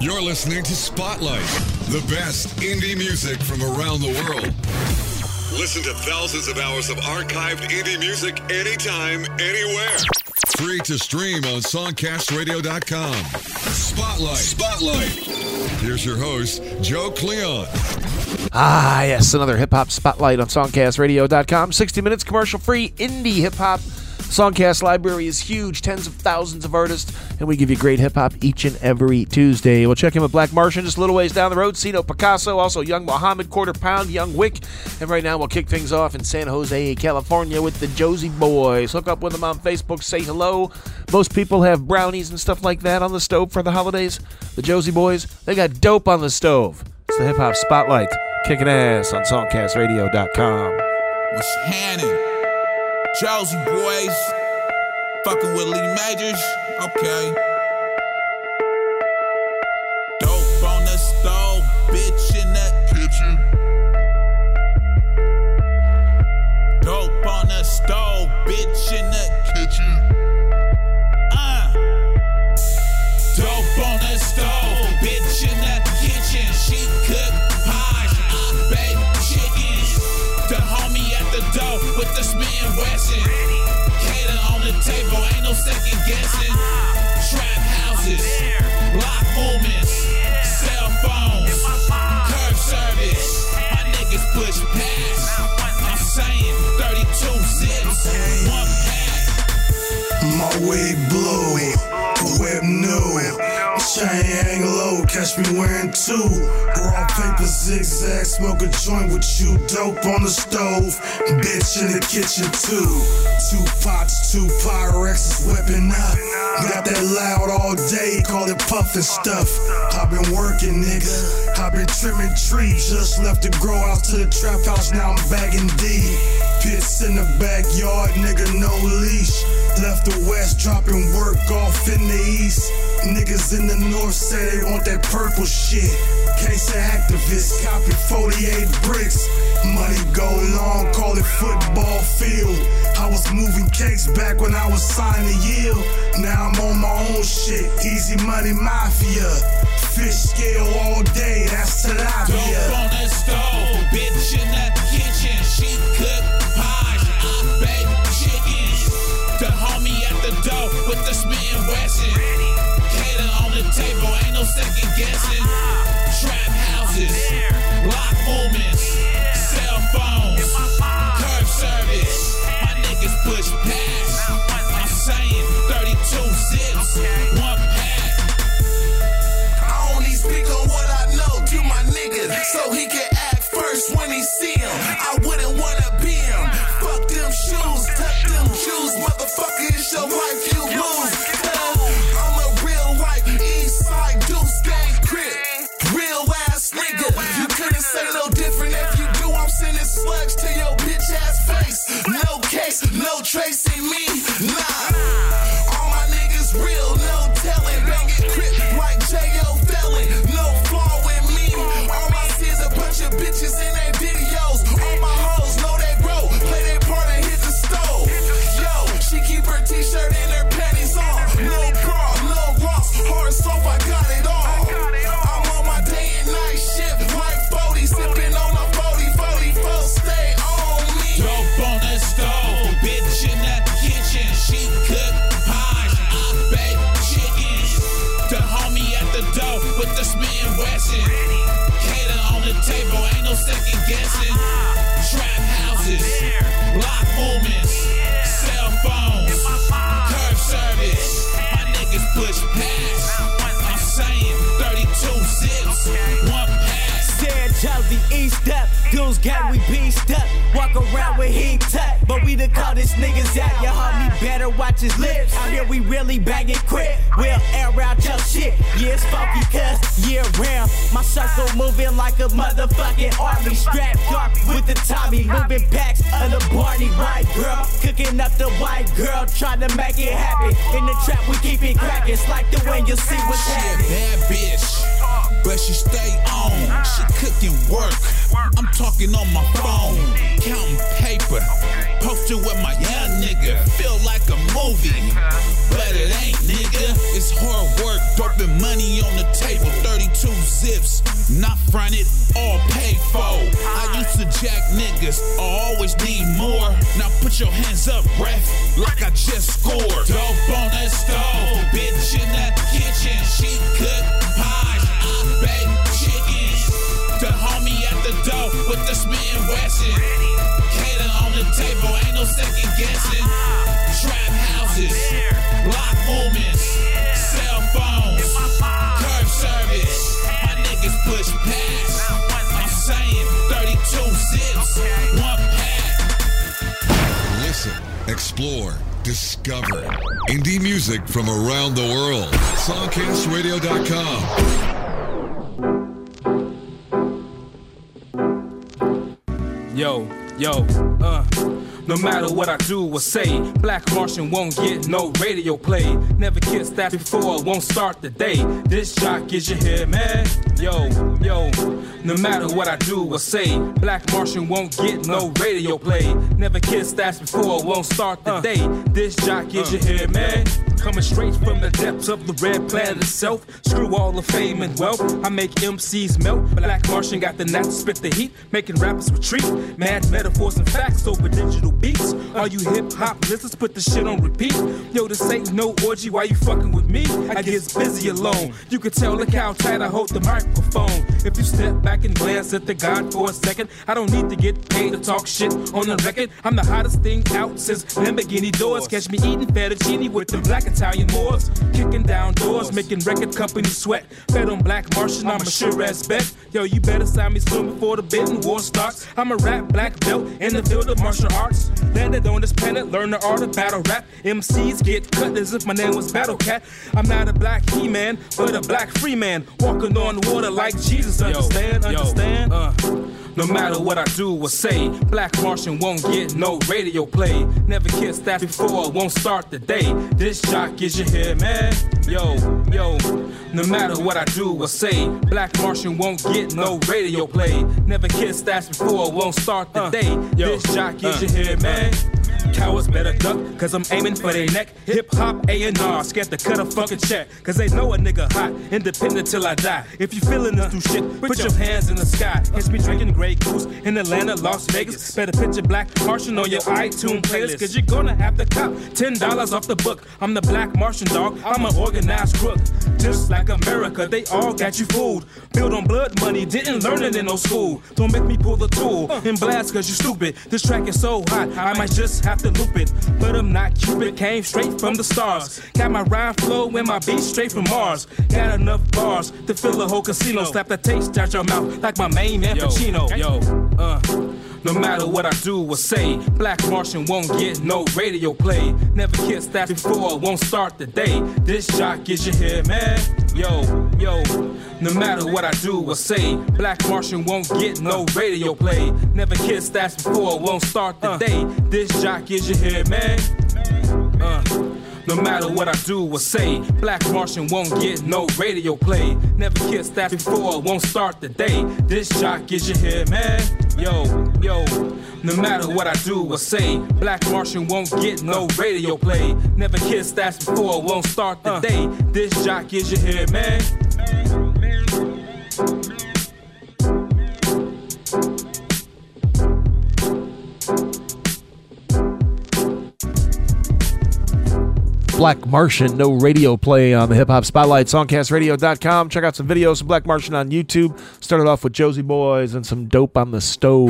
You're listening to Spotlight, the best indie music from around the world. Listen to thousands of hours of archived indie music anytime, anywhere. Free to stream on songcastradio.com. Spotlight. Spotlight. Here's your host, Joe Cleon. Ah, yes, another hip hop spotlight on songcastradio.com. 60 minutes commercial free indie hip hop. Songcast library is huge, tens of thousands of artists, and we give you great hip hop each and every Tuesday. We'll check in with Black Martian just a little ways down the road, C-Note Picasso, also Young Muhammad, Quarter Pound, Young Wick, and right now we'll kick things off in San Jose, California with the Josie Bois. Hook up with them on Facebook, say hello. Most people have brownies and stuff like that on the stove for the holidays. The Josie Bois, they got dope on the stove. It's the hip hop spotlight, kicking ass on songcastradio.com. What's happening? Josie Bois, fucking with Lee Majors, okay. Guessing. Trap houses, block movements, cell phones, curb service. My niggas push past. I'm saying 32 zips, one pack. My whip new. Chain hang low, catch me wearing two. Raw paper zigzag, smoke a joint with you. Dope on the stove, bitch in the kitchen too. Two pots, two Pyrex, whipping up. Got that loud all day, call it puffin' stuff. i been working, nigga. i been trimming trees, just left to grow out to the trap house, now I'm bagging D. Pits in the backyard, nigga, no leash. Left the west, dropping work off in the east. Niggas in the north say they want that purple shit. Case of activists, copy 48 bricks. Money go long, call it football field. I was moving cakes back when I was signing yield. Now I'm on my own shit, easy money mafia. Fish scale all day, that's Dope tilapia. on the stove, bitch in the kitchen. She with the and Wesson. Cater on the table, ain't no second guessing. Trap houses, block movements, cell phones, curb service. My niggas push past. I'm saying 32 zips, one pack. I only speak on what I know to my niggas, so he can act first when he see him. I wouldn't wanna be shoes, tuck them shoes, motherfucker. It's your life you lose. Second guessing. Trap houses, block movements, cell phones, curb service. My niggas push past. I'm saying 32 zips, one pack. Said Josie East up, dudes gang we beast up. Walk around with heat tuck, but we the coldest niggas out. Your homie better watch his lips. Out here we really banging quick. We'll air out your shit. Yeah, it's funky cuz year round. My circle moving like a motherfucking army. Strapped dark with the Tommy, moving packs of the Barney white girl. Cooking up the white girl, trying to make it happen. In the trap we keep it cracking. It's like the way you see what's She a happening. bad bitch, but she stay on. She cooking work. I'm talking on my phone, counting paper. Posted with my young nigga. Feel like a movie, but it ain't, nigga. It's hard work, dropping money on the table. 32 zips, not fronted, all paid for. I used to jack niggas, I always need more. Now put your hands up, ref, like I just scored. Dope on the stove, bitch in the kitchen. She cook pies, I bake with the and Wesson. Cater on the table, ain't no second guessing. Trap houses, block movements, cell phones, curb service. My niggas push past. I'm saying 32 zips, one pack. Listen, explore, discover indie music from around the world. Songcastradio.com. Yo, yo, uh. No matter what I do or say, Black Martian won't get no radio play. Never kissed that before, won't start the day. This jock is your head, man. Yo, yo. No matter what I do or say, Black Martian won't get no radio play. Never kissed that before, won't start the day. This jock is your head, man. Coming straight from the depths of the red planet itself. Screw all the fame and wealth. I make MCs melt. Black Martian got the knack to spit the heat, making rappers retreat. Mad metaphors and facts over digital beats. All you hip hop listeners put the shit on repeat. Yo, this ain't no orgy. Why you fucking with me? I get busy alone. You can tell look how tight I hold the microphone. If you step back and glance at the God for a second, I don't need to get paid to talk shit on the record. I'm the hottest thing out since Lamborghini doors. Catch me eating fettuccine with the black Italian Moors. Kicking down doors, making record companies sweat. Fed on Black Martian, I'm a sure ass bet. Yo, you better sign me soon before the bidding war starts. I'm a rap black belt in the field of martial arts. Landed on this planet, learn the art of battle rap. MCs get cut as if my name was Battle Cat. I'm not a black he man, but a black free man. Walking on water like Jesus. Understand? Understand? uh. No matter what I do or say, Black Martian won't get no radio play. Never kissed that before, won't start the day. This jock is your head, man. Yo, yo. No matter what I do or say, Black Martian won't get no radio play. Never kissed that before, won't start the uh, day. This jock is uh. your head, man. Cowards better duck, cause I'm aiming for their neck. Hip hop A&R, scared to cut a fucking check. Cause they know a nigga hot, independent till I die. If you feeling this new shit, put your hands in the sky. Catch me drinking Grey Goose in Atlanta, Las Vegas. Better your Black Martian on your iTunes playlist, cause you're gonna have to cop $10 off the book. I'm the Black Martian dog, I'm an organized crook. Just like America, they all got you fooled. Built on blood money, didn't learn it in no school. Don't make me pull the tool and blast cause you stupid. This track is so hot, I might just have to loop it. But I'm not Cupid, came straight from the stars. Got my rhyme flow and my beat straight from Mars. Got enough bars to fill a whole casino. Slap the taste out your mouth like my main man Pacino. Yo, uh. No matter what I do or say, Black Martian won't get no radio play. Never kissed that before, won't start the day. This jock is you head, man. Yo, yo. No matter what I do or say, Black Martian won't get no radio play. Never kissed that before, won't start the day. This jock is your head, man. Uh. No matter what I do or say, Black Martian won't get no radio play. Never kissed that before, won't start the day. This jock is your head, man. Yo, yo. No matter what I do or say, Black Martian won't get no radio play. Never kissed that before, won't start the uh. day. This jock is your head, man. Black Martian, no radio play on the Hip Hop Spotlight, songcastradio.com. Check out some videos of Black Martian on YouTube. Started off with Josie Bois and some dope on the stove.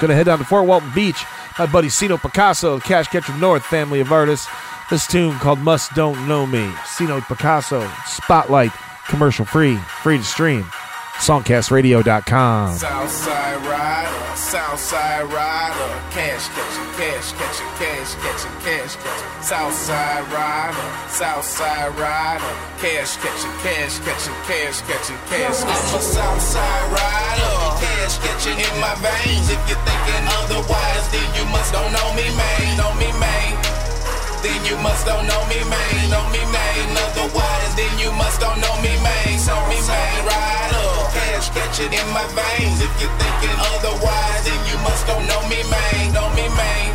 Gonna head down to Fort Walton Beach. My buddy C-Note Picasso, Cash Catcher North family of artists. This tune called Must Don't Know Me. C-Note Picasso, Spotlight, commercial free, free to stream. Songcastradio.com. Southside rider, Southside rider, cash catching, cash catching, cash catching, cash catching. Southside rider, Southside rider, cash catching, cash catching, cash catching, cash catching. I'm a Southside rider, cash catching in my veins. If you're thinking otherwise, then you must don't know me, man. Know me, man. Then you must don't know me, man. Know me, man. Otherwise, then you must don't know me, man. Know me, man. Rider, cash catching in my veins. If you're thinking otherwise, then you must don't know me, man. Know me, man.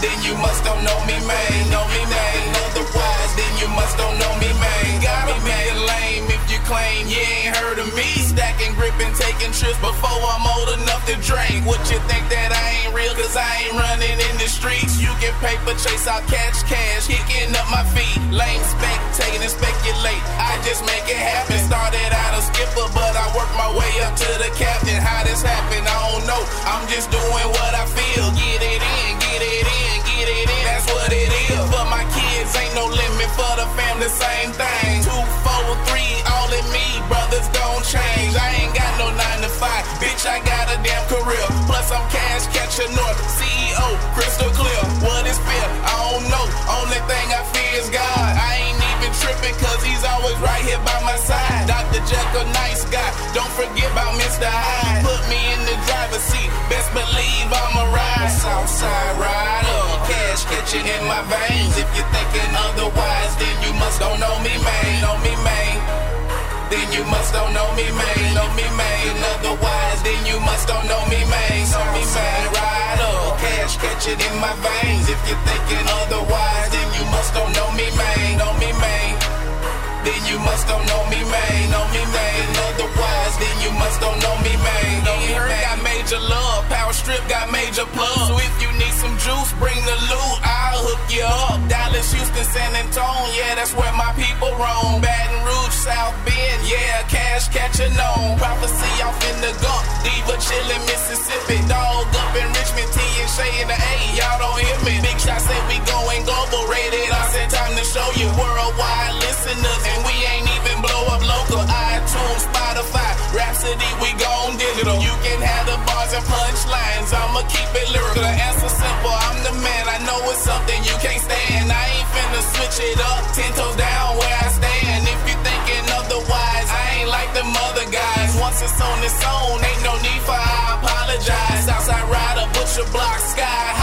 Then you must don't know me, man. Know me, man. Otherwise, then you must don't know me, man. Gotta be lame if you claim you ain't heard of me. Stacking, gripping, taking trips before I'm old enough to drink. What you think that I ain't real? Cause I ain't running in the streets. You get paper chase, I'll catch cash, kicking up my feet. Lame spectating speculate. I just make it happen. Started a skipper, but I work my way up to the captain. How this happened, I don't know. I'm just doing what I feel. Get it in, get it in, get it in. That's what it is. For my kids, ain't no limit. For the family, same thing. Two, four, three, all in me. Brothers don't change. I ain't got no nine to five. Bitch, I got a damn career. Plus, I'm cash catcher north. CEO, crystal clear. What is fear? I don't know. Only thing I fear is God. I ain't even tripping, cause he's always right here by my side. Dr. a nice guy. Don't forget about Mr. Hyde. Put me in the driver's seat. Best believe I'm a ride. Southside rider. Cash catching in my veins. If you're thinking otherwise, then you must don't know me, man. Know me, man. Then you must don't know me, man. Know me, man. Otherwise, then you must don't know me, man. Know me, man. Rider. Cash catching in my veins. If you're thinking otherwise, then you must don't know me, man. Know me, man. Then you must don't know me, man. Know me, man. Otherwise, then you must don't know me, man. Know me, man. Got major love. Power strip got major plug. So if you need some juice, bring the loot. I'll hook you up. Dallas, Houston, San Antonio. Yeah, that's where my people roam. Baton Rouge, South Bend. Yeah, cash catching on. Prophecy off in the gump. Diva chillin' Mississippi. Dog up in Richmond. T and Shay in the A. Y'all don't hear me. Big shot say we going global. Rated. I said time to show you worldwide listeners. And we ain't even blow up local. Rhapsody, we gone digital. You can have the bars and punchlines. I'ma keep it lyrical. The answer simple. I'm the man. I know it's something you can't stand. I ain't finna switch it up. Ten toes down where I stand. If you thinking otherwise, I ain't like them other guys. Once it's on its own, ain't no need for I apologize. Outside rider, butcher block, sky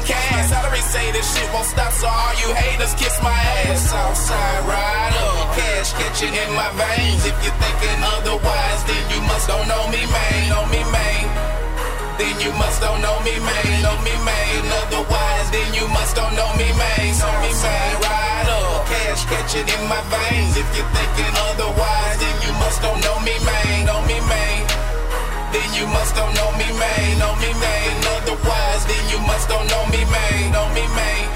catching cash. Salary say this shit won't stop, so all you haters kiss my ass. Outside rider, cash catching in my veins. If you're thinking otherwise, then you must don't know me, man. Know me, man. Then you must don't know me, man. Know me, man. Otherwise, then you must don't know me, man. Know me, man. Rider, cash catching in my veins. If you're thinking otherwise, then you must don't know me, man. Know me, man. Then you must don't know me, man. Know me, man. Otherwise, then you must don't know me, man. Know me, man.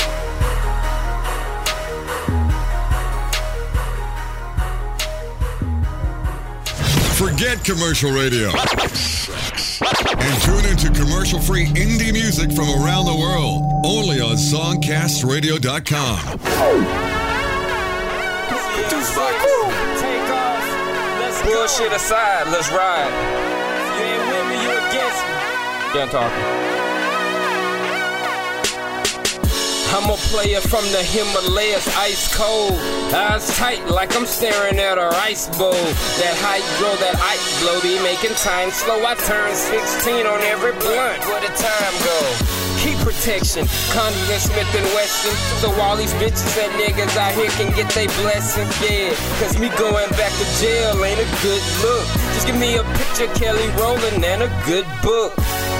Forget commercial radio. And tune into commercial free indie music from around the world. Only on SongcastRadio.com. Produced by Cool. Take off. Bullshit aside, let's ride. Done talking. I'm a player from the Himalayas, ice cold. Eyes tight like I'm staring at a ice bowl. That hydro, that ice blow be making time slow. I turn 16 on every blunt. Where the time go? Keep protection, Condiment Smith and Wesson. So all these bitches and niggas out here can get they blessing. Yeah, cause me going back to jail ain't a good look. Just give me a picture, Kelly rolling and a good book.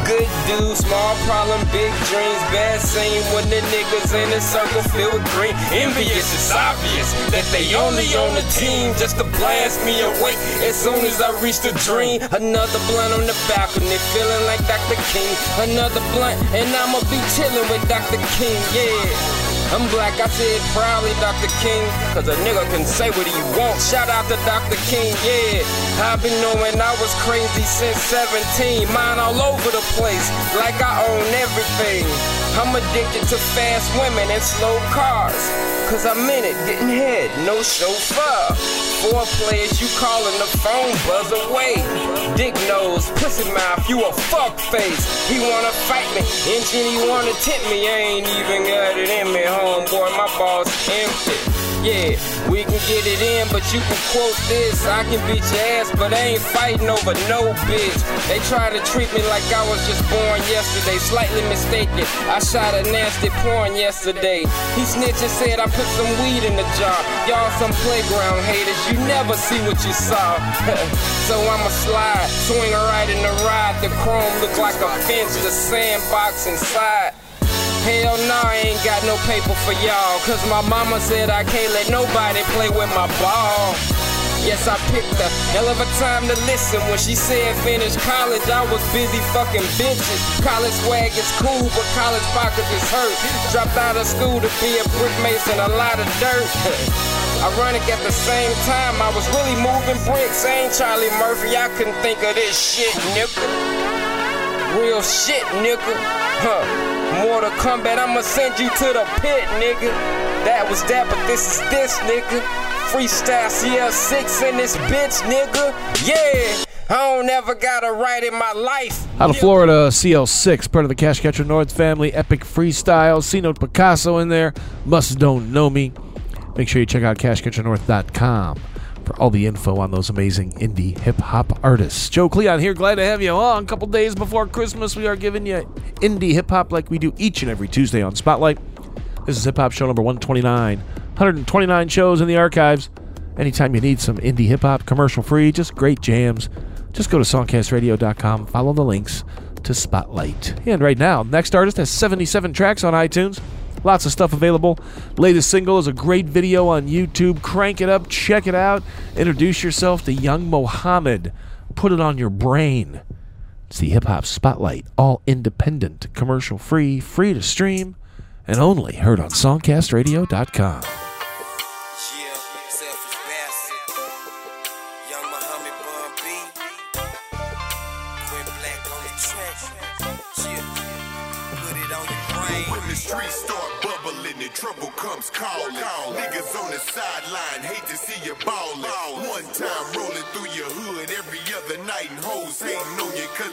Good dude, small problem, big dreams, bad scene when the niggas in the circle with green. Envious, it's obvious that they only on the team just to blast me away as soon as I reach the dream. Another blunt on the balcony, feeling like Dr. King. Another blunt, and I'ma be chilling with Dr. King, yeah. I'm black, I said proudly, Dr. King, cause a nigga can say what he wants. Shout out to Dr. King, yeah. I've been knowing I was crazy since 17. Mine all over the place, like I own everything. I'm addicted to fast women and slow cars. Cause I'm in it, getting head, no chauffeur. Four players, you calling the phone, buzz away. Dick nose, pussy mouth, you a fuck face. He wanna fight me, engine he wanna tip me. I ain't even got it in me, homeboy. My balls empty. Yeah, we can get it in, but you can quote this. I can beat your ass, but I ain't fighting over no bitch. They try to treat me like I was just born yesterday, slightly mistaken. I shot a nasty porn yesterday. He snitched and said I put some weed in the jar. Y'all some playground haters, you never see what you saw. so I'ma slide, swing right in the ride. The chrome look like a fence, the sandbox inside. Hell nah, I ain't got no paper for y'all. Cause my mama said I can't let nobody play with my ball. Yes, I picked a hell of a time to listen. When she said finish college, I was busy fucking bitches. College swag is cool, but college pockets is hurt. Dropped out of school to be a brick mason, a lot of dirt. Ironic at the same time, I was really moving bricks. Ain't Charlie Murphy, I couldn't think of this shit, nigga. Real shit, nigga. Huh. Mortal Kombat, I'ma send you to the pit, nigga. That was that, but this is this, nigga. Freestyle CL Sicks in this bitch, nigga. Yeah. I don't ever got a right in my life. Out of Florida, CL Sicks, part of the Cash Catcher North family, Epic Freestyle, C Note Picasso in there, Must Don't Know Me. Make sure you check out CashCatcherNorth.com for all the info on those amazing indie hip hop artists. Joe Cleon here, glad to have you on. A couple days before Christmas, we are giving you indie hip hop like we do each and every Tuesday on Spotlight. This is hip hop show number 129. 129 shows in the archives. Anytime you need some indie hip hop, commercial free, just great jams, just go to songcastradio.com, follow the links to Spotlight. And right now, next artist has 77 tracks on iTunes. Lots of stuff available. Latest single is a great video on YouTube. Crank it up, check it out. Introduce yourself to Young Muhammad. Put it on your brain. It's the Hip Hop Spotlight, all independent, commercial free, free to stream, and only heard on songcastradio.com.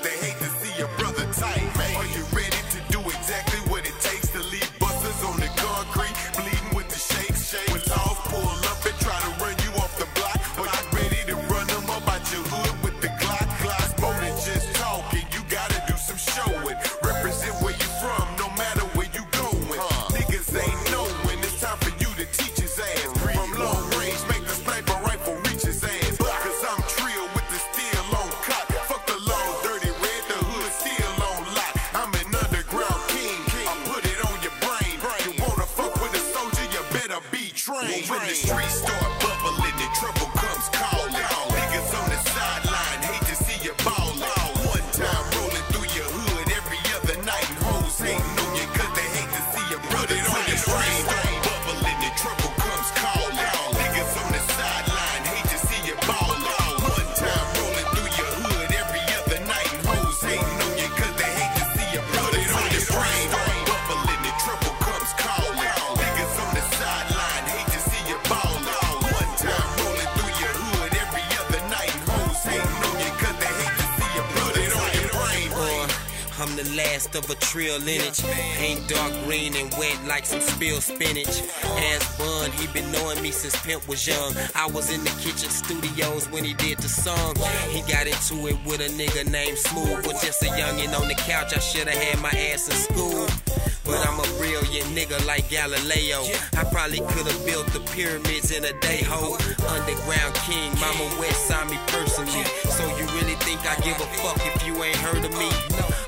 they hate spinach. Ass bun, he been knowing me since Pimp was young. I was in the kitchen studios when he did the song. He got into it with a nigga named Smooth. Was just a youngin' on the couch. I shoulda had my ass in school. Brilliant nigga like Galileo. I probably could've built the pyramids in a day, ho. Underground king, Mama West saw me personally. So you really think I give a fuck if you ain't heard of me?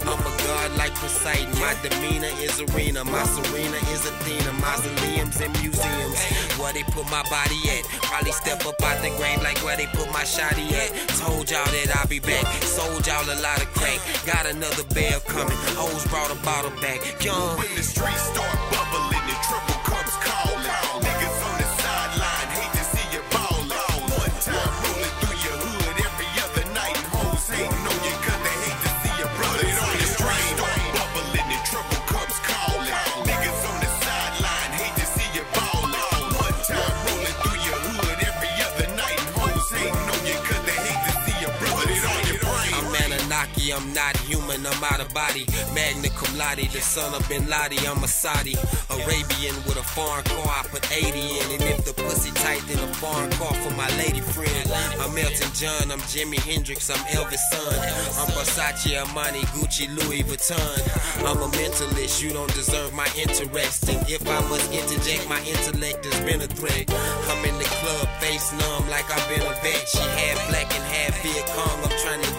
I'm a god like Poseidon. My demeanor is arena. My Serena is Athena. Mausoleums and museums. Where they put my body at? Probably step up out the grave like where they put my shotty at. Told y'all that I'll be back. Sold y'all a lot of crack. Got another bell coming. Hoes brought a bottle back. Young. When the streets start bubbling and trouble comes calling. Niggas on the sideline hate to see you ballin'. One time rolling through your hood every other night hoes hating on you cause they hate to see you brother on the streets start bubbling and trouble comes calling. Niggas on the sideline hate to see you ballin'. One time rolling through your hood every other night hoes hating on you cause they hate to see you brother on your brain. I'm Anunnaki, I'm not human, I'm out of body. Magna laude, the son of Bin Laden, I'm a Saudi. Arabian with a foreign car, I put 80 in. And if the pussy tight, then a foreign car for my lady friend. I'm Elton John, I'm Jimi Hendrix, I'm Elvis' son. I'm Versace, Armani, Gucci, Louis Vuitton. I'm a mentalist, you don't deserve my interest. And if I must interject, my intellect has been a threat. I'm in the club, face numb like I've been a vet. She had black and half Viet Cong, I'm trying to.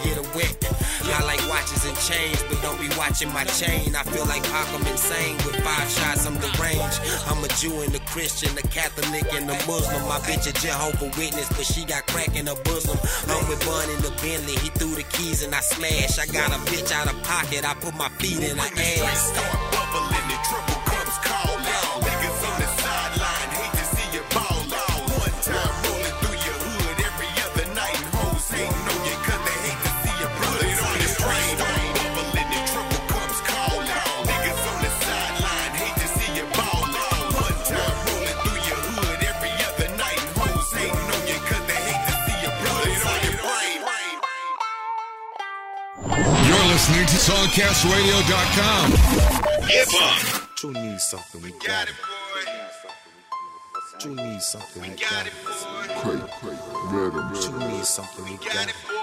I like watches and chains, but don't be watching my chain. I feel like Pac, I'm insane. With five shots, I'm deranged. I'm a Jew and a Christian, a Catholic, and a Muslim. My bitch a Jehovah Witness, but she got crack in her bosom. I'm with Bun in the Bentley, he threw the keys and I smash. I got a bitch out of pocket, I put my feet in her ass. Listening to SongcastRadio.com. Hip hop. You need something, we got it. You need something, we got it. You need something, we got it.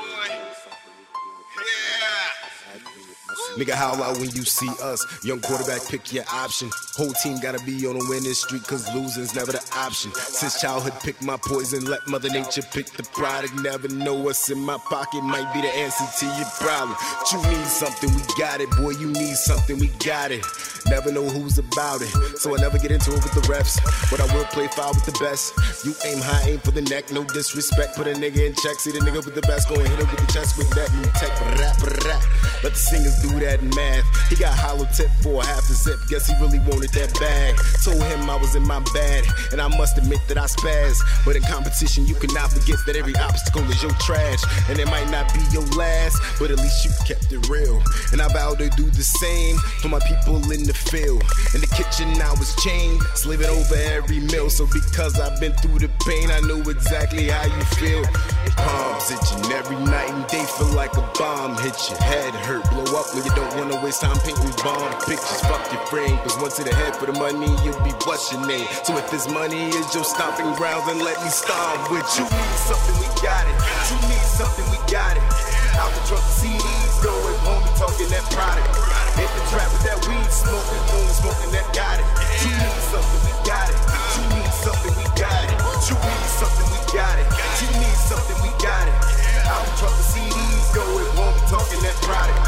Nigga, howl out when you see us. Young quarterback, pick your option. Whole team gotta be on a winning streak, cause losing's never the option. Since childhood, pick my poison, let Mother Nature pick the product. Never know what's in my pocket, might be the answer to your problem. You need something, we got it. Boy, you need something, we got it. Never know who's about it, so I never get into it with the refs. But I will play foul with the best. You aim high, aim for the neck, no disrespect. Put a nigga in check, see the nigga with the best, go and hit him with the chest with that new tech. Rap, rap. Let the singers do that math. He got hollow tip for half the zip. Guess he really wanted that bag. Told him I was in my bad, and I must admit that I spaz. But in competition, you cannot forget that every obstacle is your trash. And it might not be your last, but at least you kept it real. And I vow to do the same for my people in the field. In the kitchen, I was chained, slaving over every meal. So because I've been through the pain, I know exactly how you feel. Palms itching every night and day, feel like a bomb hit your head hurt. Blow up when you don't wanna waste time painting bomb pictures. Fuck your frame, cause one to the head for the money, you'll be what's your name. So if this money is your stomping ground, then let me stomp with you. You need something, we got it. You need something, we got it. Out the truck, CDs going, homie talking that product. Hit the trap with that weed smoking, only smoking that got it. You need something, we got it. You need something, we got it. You need something, we got it. You need something, we got it. Out the truck, CDs going, homie talking that product.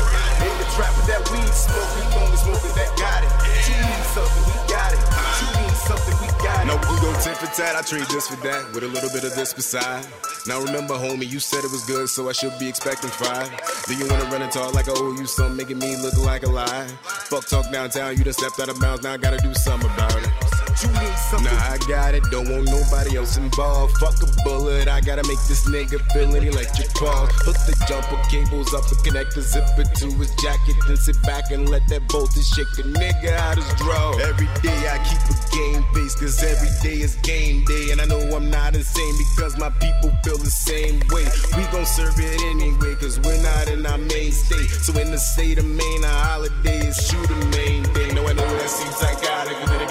Hit the trap with that weed smoking, only smoking that got it. You need something, we got it. You need something, we got it. No, we go tit for tat. I trade this for that with a little bit of this beside. Now remember, homie, you said it was good, so I should be expecting five. Do you wanna run and talk like I owe you something, making me look like a lie? Fuck talk downtown, you done stepped out of bounds, now I gotta do something about it. You need something. Nah, I got it, don't want nobody else involved. Fuck a bullet, I gotta make this nigga feel an electric pulse. Hook the jumper cables up and connect the zipper to his jacket, then sit back and let that voltage shake a nigga out his draw. Every day I keep a game face, cause every day is game day. And I know I'm not insane because my people feel the same way. We gon' serve it anyway, cause we're not in our main state. So in the state of Maine, our holiday is shoot a main day. No, I know that seems psychotic, but then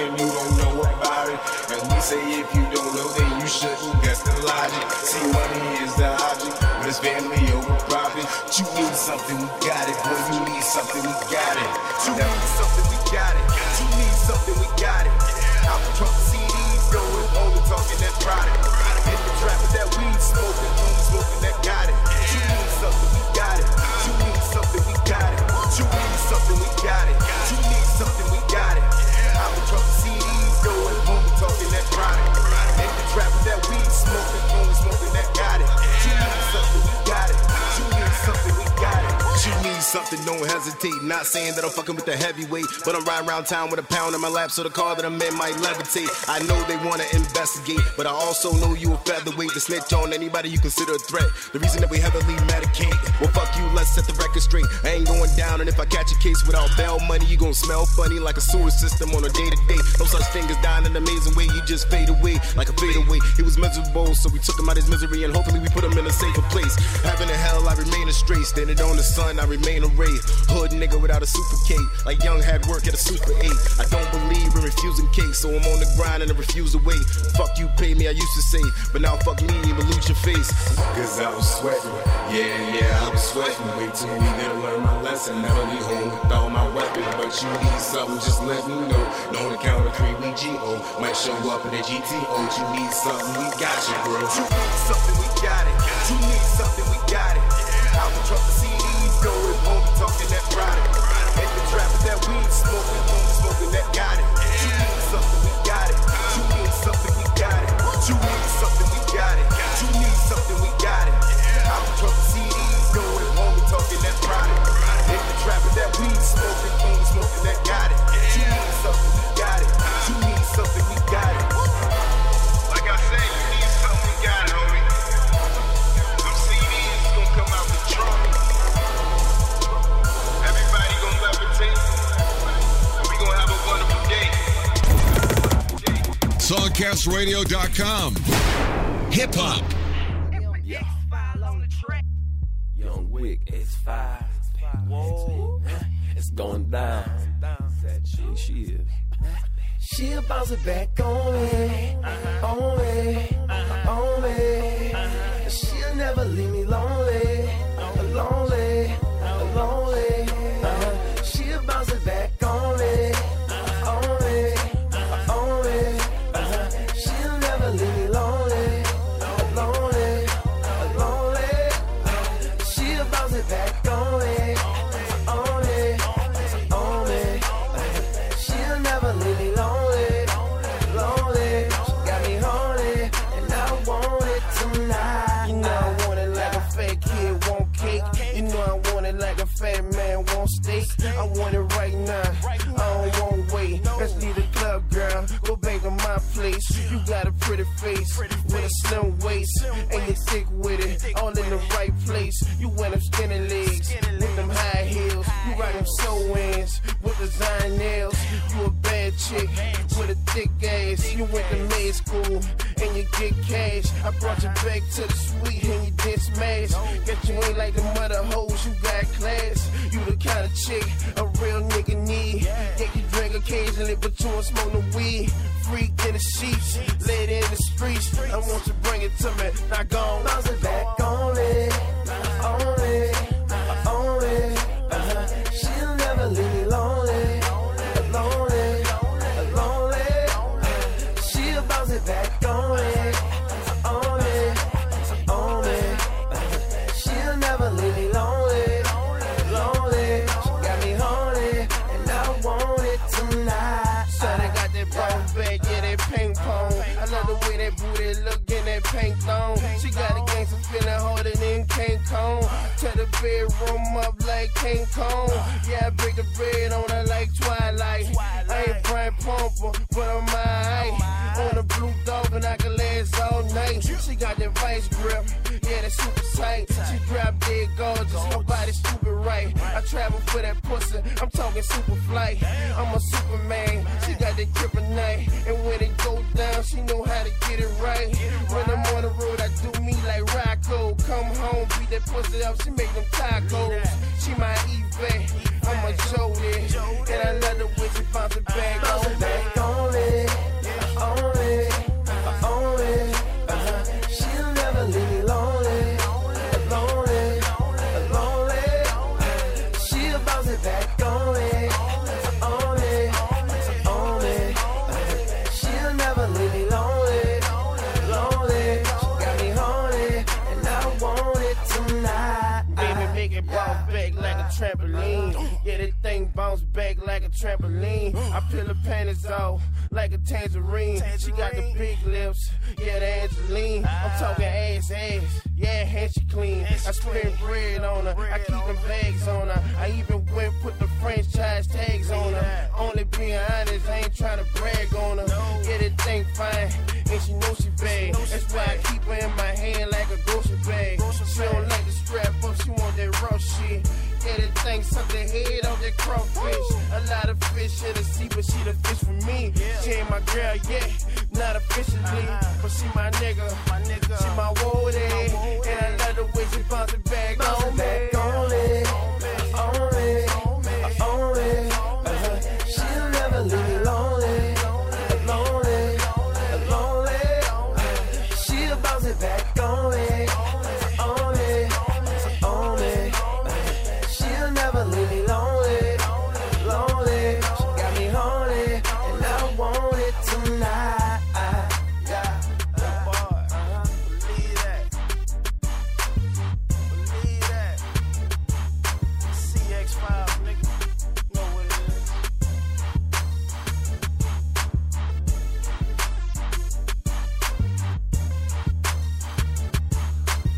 say if you don't know, then you shouldn't. That's the logic. See, money is the object, but it's family over profit. You need something, we got it. Boy, you need something, we got it. You need something, we got it. You need something, we got it. Out the trunk, CDs going, only talking that product. Hit the trap with that weed smoking, only smoking that got it. You need something, we got it. You need something, we got it. You need something, we got it. You need something, we got it. Talking that the trap with that weed smoking, only smoking that got it. Something, don't hesitate. Not saying that I'm fucking with the heavyweight, but I'm riding around town with a pound in my lap, so the car that I'm in might levitate. I know they wanna investigate, but I also know you a featherweight to snitch on anybody you consider a threat. The reason that we heavily medicate, well fuck you, let's set the record straight. I ain't going down, and if I catch a case without bail money, you gon' smell funny like a sewer system on a day to day. No such thing as dying an amazing way, you just fade away like a fade away. He was miserable, so we took him out his misery, and hopefully we put him in a safer place. Heaven and hell, I remain a straight, standing on the sun, I remain a ray. Hood nigga without a super cape, like young had work at a super eight. I don't believe in refusing cake, so I'm on the grind and I refuse to wait. Fuck you, pay me, I used to say, but now fuck me, but lose your face. Cause I was sweating, yeah, yeah, I was sweating. Wait till we get to learn my lesson. Never be home with all my weapons, but you need something, just let me know. No the count of three, we GO. Might show up in the GTO. You need something, we got you, bro. You need something, we got it. You need something, we got it. Out the truck, the go is home talking that product. In the trap that weed smoking, smoking that got it. You need something, we got it. You need something, we got it. You need something, we got it. You need something, we got it. songcastradio.com. Hip hop. Young Wick, X5. Whoa. It's going down. That shit, she is. She'll bounce it back on get cash. I brought you back to the suite and you did smash. Get you ain't like the mother hoes, you got class. You the kind of chick a real nigga need. Yeah, you drink occasionally, but you don't smoke no weed. Freak in the sheets, laid in the streets. I want you to bring it to me. Now go on. Bounce it back on me, on me, pink thong. She got a gangster feeling harder than King Kong. Tear the bedroom up like King Kong. Yeah, I break the bread on her like Twilight. I ain't Brian Pumper, but I'm my On the blue dog and I can She got that vice grip, yeah, that's super tight. She drop dead gorgeous, her body stupid right. I travel for that pussy, I'm talking super flight. I'm a superman, she got that kryptonite. And when it go down, she know how to get it right. When I'm on the road, I do me like Rocco. Come home, beat that pussy up, she make them tacos. She my eBay, I'm a Jody. And I love the way she bounce it back on it on me, me, Yeah, that thing bounce back like a trampoline. I peel her panties off like a tangerine. She got the big lips, yeah, the Angeline. I'm talking ass, ass, yeah, hand she clean. I spend bread on her, I keep them bags on her. I even went put the franchise tags on her. Only being honest, I ain't trying to brag on her. Yeah, that thing fine, and she know she bad. That's why I keep her in my hand like a grocery bag. She don't like want shit. Yeah, that thing suck the head off that crawfish. A lot of fish in the sea, but she the fish for me. She ain't my girl yet, not officially, but she my nigga. She my woody, and I love the way she bounce it back on me. back on me,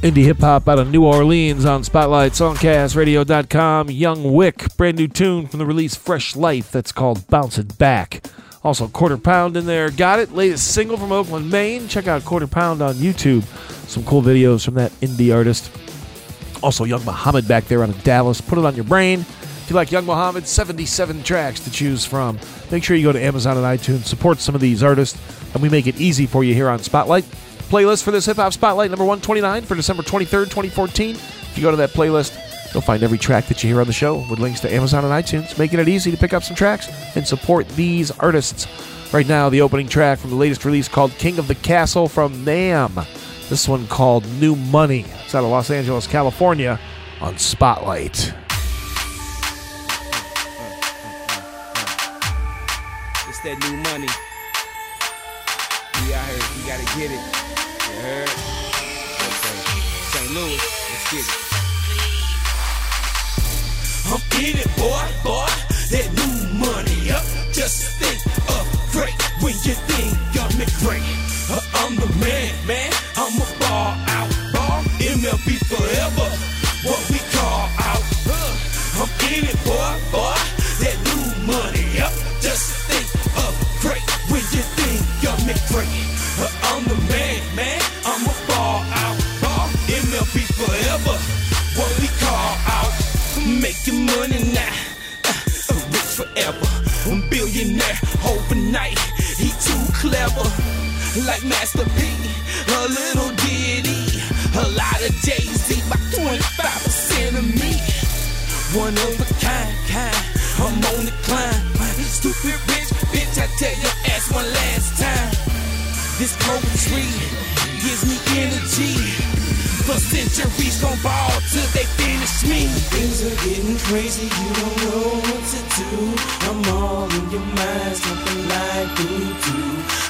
Indie hip hop out of New Orleans on Spotlight Songcastradio.com. Young Wick, brand new tune from the release Fresh Life that's called Bounce It Back. Also, Quarter Pound in there. Got it. Latest single from Oakland, Maine. Check out Quarter Pound on YouTube. Some cool videos from that indie artist. Also, Young Muhammad back there out of Dallas. Put it on your brain. If you like Young Muhammad, 77 tracks to choose from. Make sure you go to Amazon and iTunes. Support some of these artists. and we make it easy for you here on Spotlight. Playlist for this Hip Hop Spotlight number 129 for December 23rd, 2014. If you go to that playlist, you'll find every track that you hear on the show with links to Amazon and iTunes, making it easy to pick up some tracks and support these artists. Right now, the opening track from the latest release called King of the Castle from Nam. This one called New Money. It's out of Los Angeles, California on Spotlight. It's that new money. We out here, we gotta get it. You heard? Okay. St. Louis, let's get it. I'm in it, boy, boy. That new money up. Just think of great when you think of me great. Uh, I'm the man, man. I'm a ball out, ball. MLB forever. What Making money now. Uh, rich forever. I'm billionaire overnight. He too clever. Like Master P. A little ditty. A lot of Jay-Z. About 25% of me. One of a kind, kind. I'm on the climb. Stupid rich bitch, I tell your ass one last time. This poetry gives me energy. For centuries gon' ball finish me. Things are getting crazy, you don't know what to do. I'm all in your mind, something like voodoo.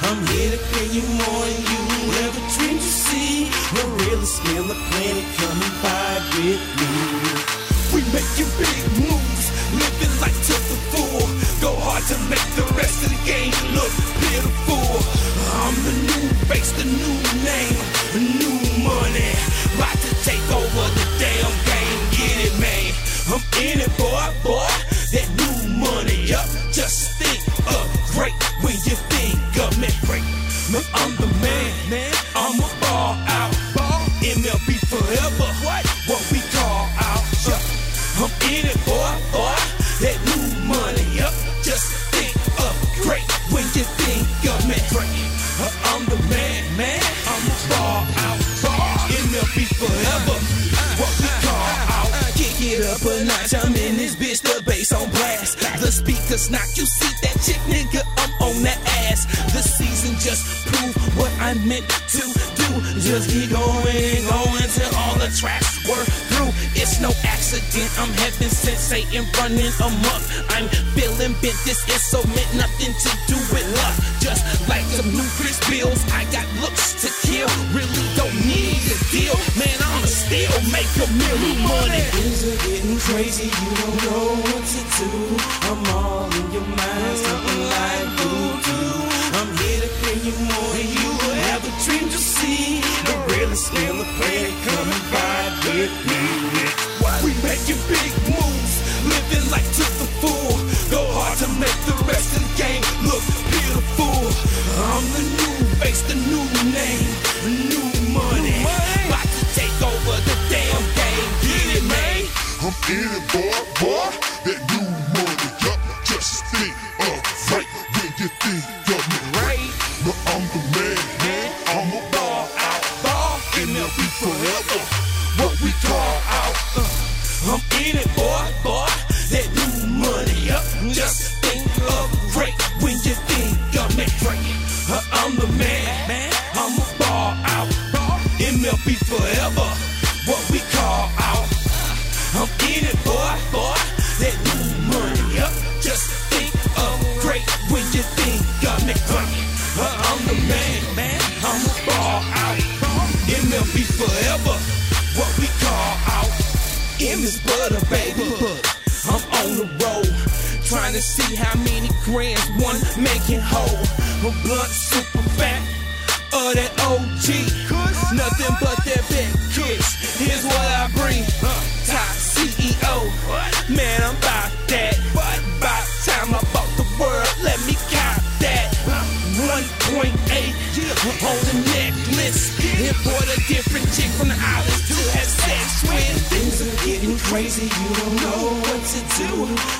I'm here to bring you more than you ever dreamed to see. The realest man the planet, come and vibe with me. We making big moves, living life to the full. Go hard to make the rest of the game look pitiful. I'm the new face, the new name, speakers knock. You see that chick, nigga? I'm on that ass. The season just proved what I meant to do. Just keep going, going all the tracks. No accident. I'm heaven sent, Satan running amok. I'm feeling bent. This is so meant nothing to do with luck. Just like some new Chris bills, I got looks to kill. Really don't need a deal, man. I'ma still make a million money. Things are getting crazy, you don't know what to do. I'm all in your mind, something like voodoo. I'm here to bring you more than you ever dreamed to see. The realest on the planet, come and with me. Making big moves, living life to the full. Go hard to make the rest of the game look beautiful. I'm the new face, the new name, the new money. About to take over the damn game. Get it, man? I'm in it, boy. Making whole. A blunt super fat. Of that OG. Nothing but that big kush. Here's what I bring. Uh, top CEO. Man, I'm about that. But about time I bought the world. Let me cop that. 1.8 on the necklace. Import a different chick from the islands to have sex with. Things are getting crazy, you don't know what to do.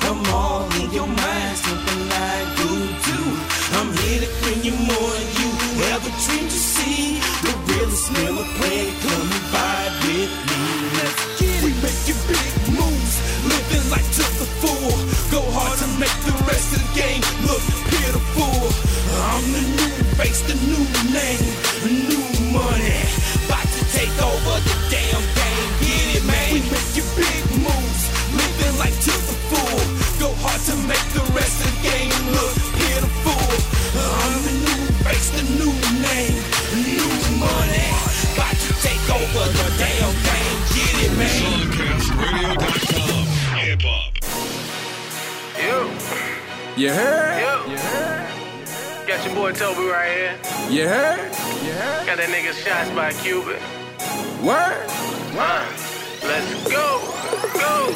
You heard? You heard? Got that nigga shots by Cupid. Word? Uh, let's go. Go.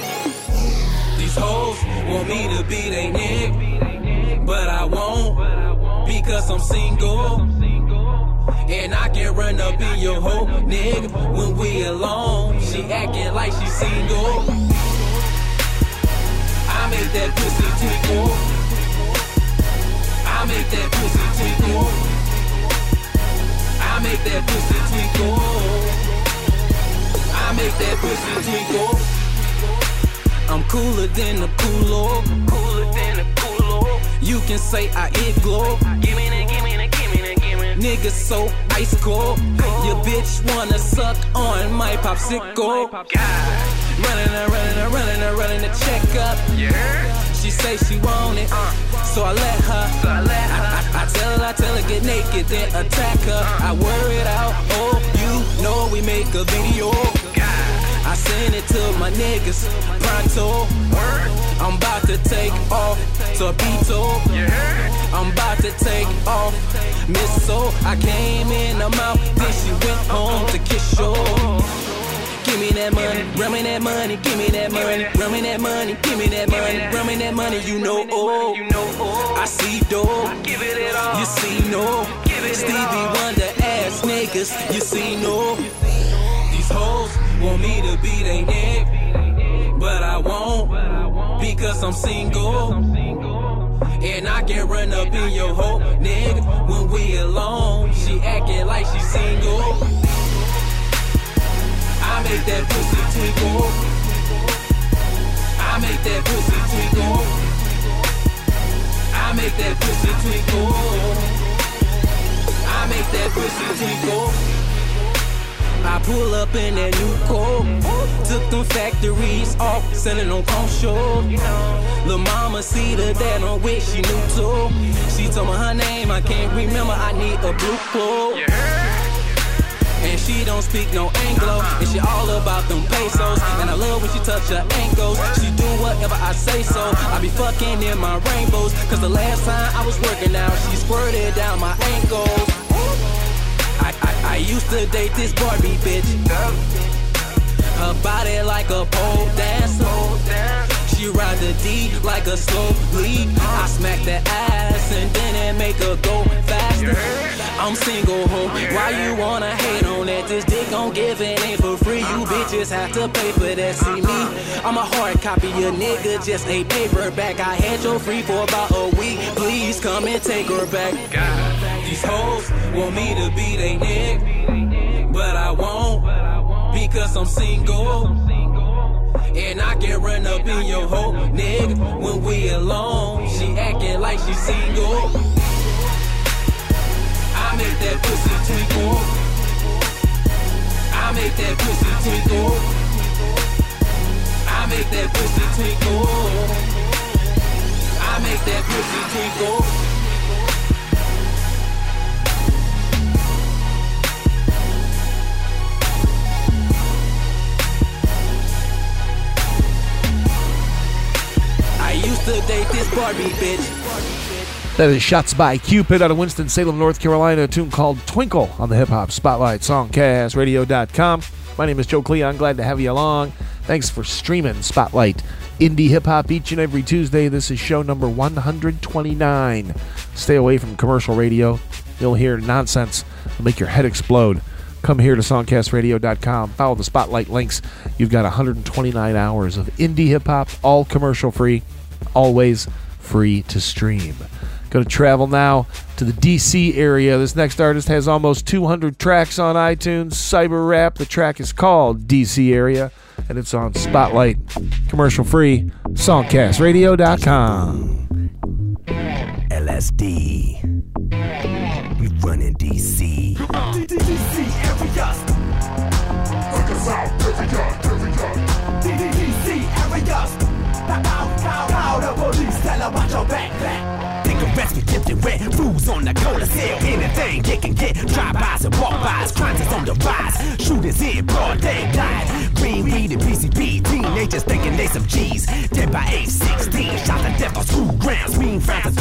These hoes want me to be they nigga, but I won't because I'm single. And I can run up in your hoe, nigga, when we alone. She acting like she single. I make that pussy tinkle. That pussy tinkle. I make that pussy tinkle. I'm cooler than the coolo. Cooler than the coolo. You can say I it glow. Give me that, give me that, give me that, give me that. Nigga so ice cold. Your bitch wanna suck on my popsicle. God. Running her, running her, running her, running the check up. She say she want it, uh. so I let her. I, I, I tell her, I tell her get naked, then attack her. I wear it out. Oh, you know we make a video. I send it to my niggas pronto. I'm about to take off torpedo. I'm about to take off missile. I came in the mouth, then she went home to kiss you. Give me that money, run me that money, give me that money, run me that money, give me that money, run me that money, you know, oh. oh, I see dough, you see no, Stevie Wonder ass niggas, you see no. These hoes want me to be they nigga, but I won't because I'm single. And I can run up in your hoe, nigga, when we alone. She acting like she single. I make that pussy twinkle. I make that pussy twinkle. I make that pussy twinkle. I make that pussy twinkle. I pull up in that new coat. Took them factories off, selling on show. Lil' mama see the dad on which she knew too. She told me her name, I can't remember. I need a blue quote. And she don't speak no Anglo. And she all about them pesos. And I love when she touch her ankles. She do whatever I say so. I be fucking in my rainbows. Cause the last time I was working out, she squirted down my ankles. I, I, I used to date this Barbie bitch. Her body like a pole dancer. She ride the D like a slow lead. I smack that ass and then it make her go faster. I'm single ho. Why you wanna hate on that? This dick give it ain't for free. You bitches have to pay for that. See me? I'm a hard copy, a nigga just a paperback. I had your free for about a week. Please come and take her back. These hoes want me to be they nigga, but I won't because I'm single. And I can run up in your hoe, nigga, when we alone. She acting like she single. I make that pussy twinkle. I make that pussy twinkle. I make that pussy twinkle. I make that pussy twinkle. This Barbie bitch. That is Shots by Cupid out of Winston-Salem, North Carolina, a tune called Twinkle on the Hip Hop Spotlight, songcastradio.com. My name is Joe Cleon. Glad to have you along. Thanks for streaming Spotlight Indie Hip Hop each and every Tuesday. This is show number 129. Stay away from commercial radio. You'll hear nonsense that'll make your head explode. Come here to songcastradio.com. Follow the Spotlight links. You've got 129 hours of indie hip hop, all commercial free, always free to stream. Going to travel now to the DC area. This next artist has almost 200 tracks on iTunes, cyber rap. The track is called DC Area, and it's on Spotlight, commercial free, songcastradio.com. LSD. We run in DC. DC area. Check us out, tell watch your back, back. Me, dipped in red fools on the to sell anything they can get. Drive-bys and walk-bys, crimes is on the rise. Shooters in broad daylight. Green weed and PCP, teenagers thinking they some G's. Dead by age 16, shot to death on school grounds. Mean frowns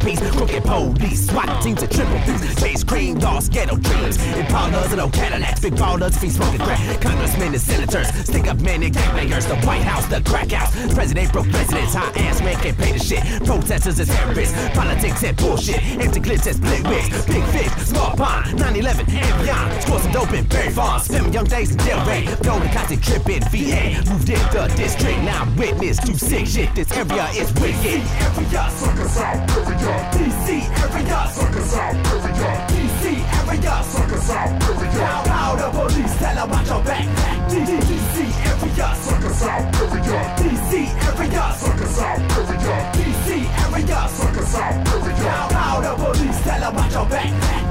Peace, crooked police, SWAT teams and triple B's. Chase cream, lost ghetto dreams. Impalas and old Cadillacs, big ballers, feet smoking crack. Congressmen and senators, stick up men and gangbangers. The White House, the crack house. President broke presidents, high ass man can't pay the shit. Protesters is terrorists, politics and bullshit. Empty clips and split wigs, big fish, small pond, 9-11 and beyond. Score some dope in Barry Farms, spend young days in jail raid. Go to constant trip in VA, moved in the district, now witness to sick shit. This area is wicked. Area, suck us out, area. DC area, suck us out, area. DC area, suck us out, area. Pow, the police tell her watch your back. DC area, suck us out, area. DC area, suck us out, area. DC area, suck us out, area. Pow, the police tell her watch your back.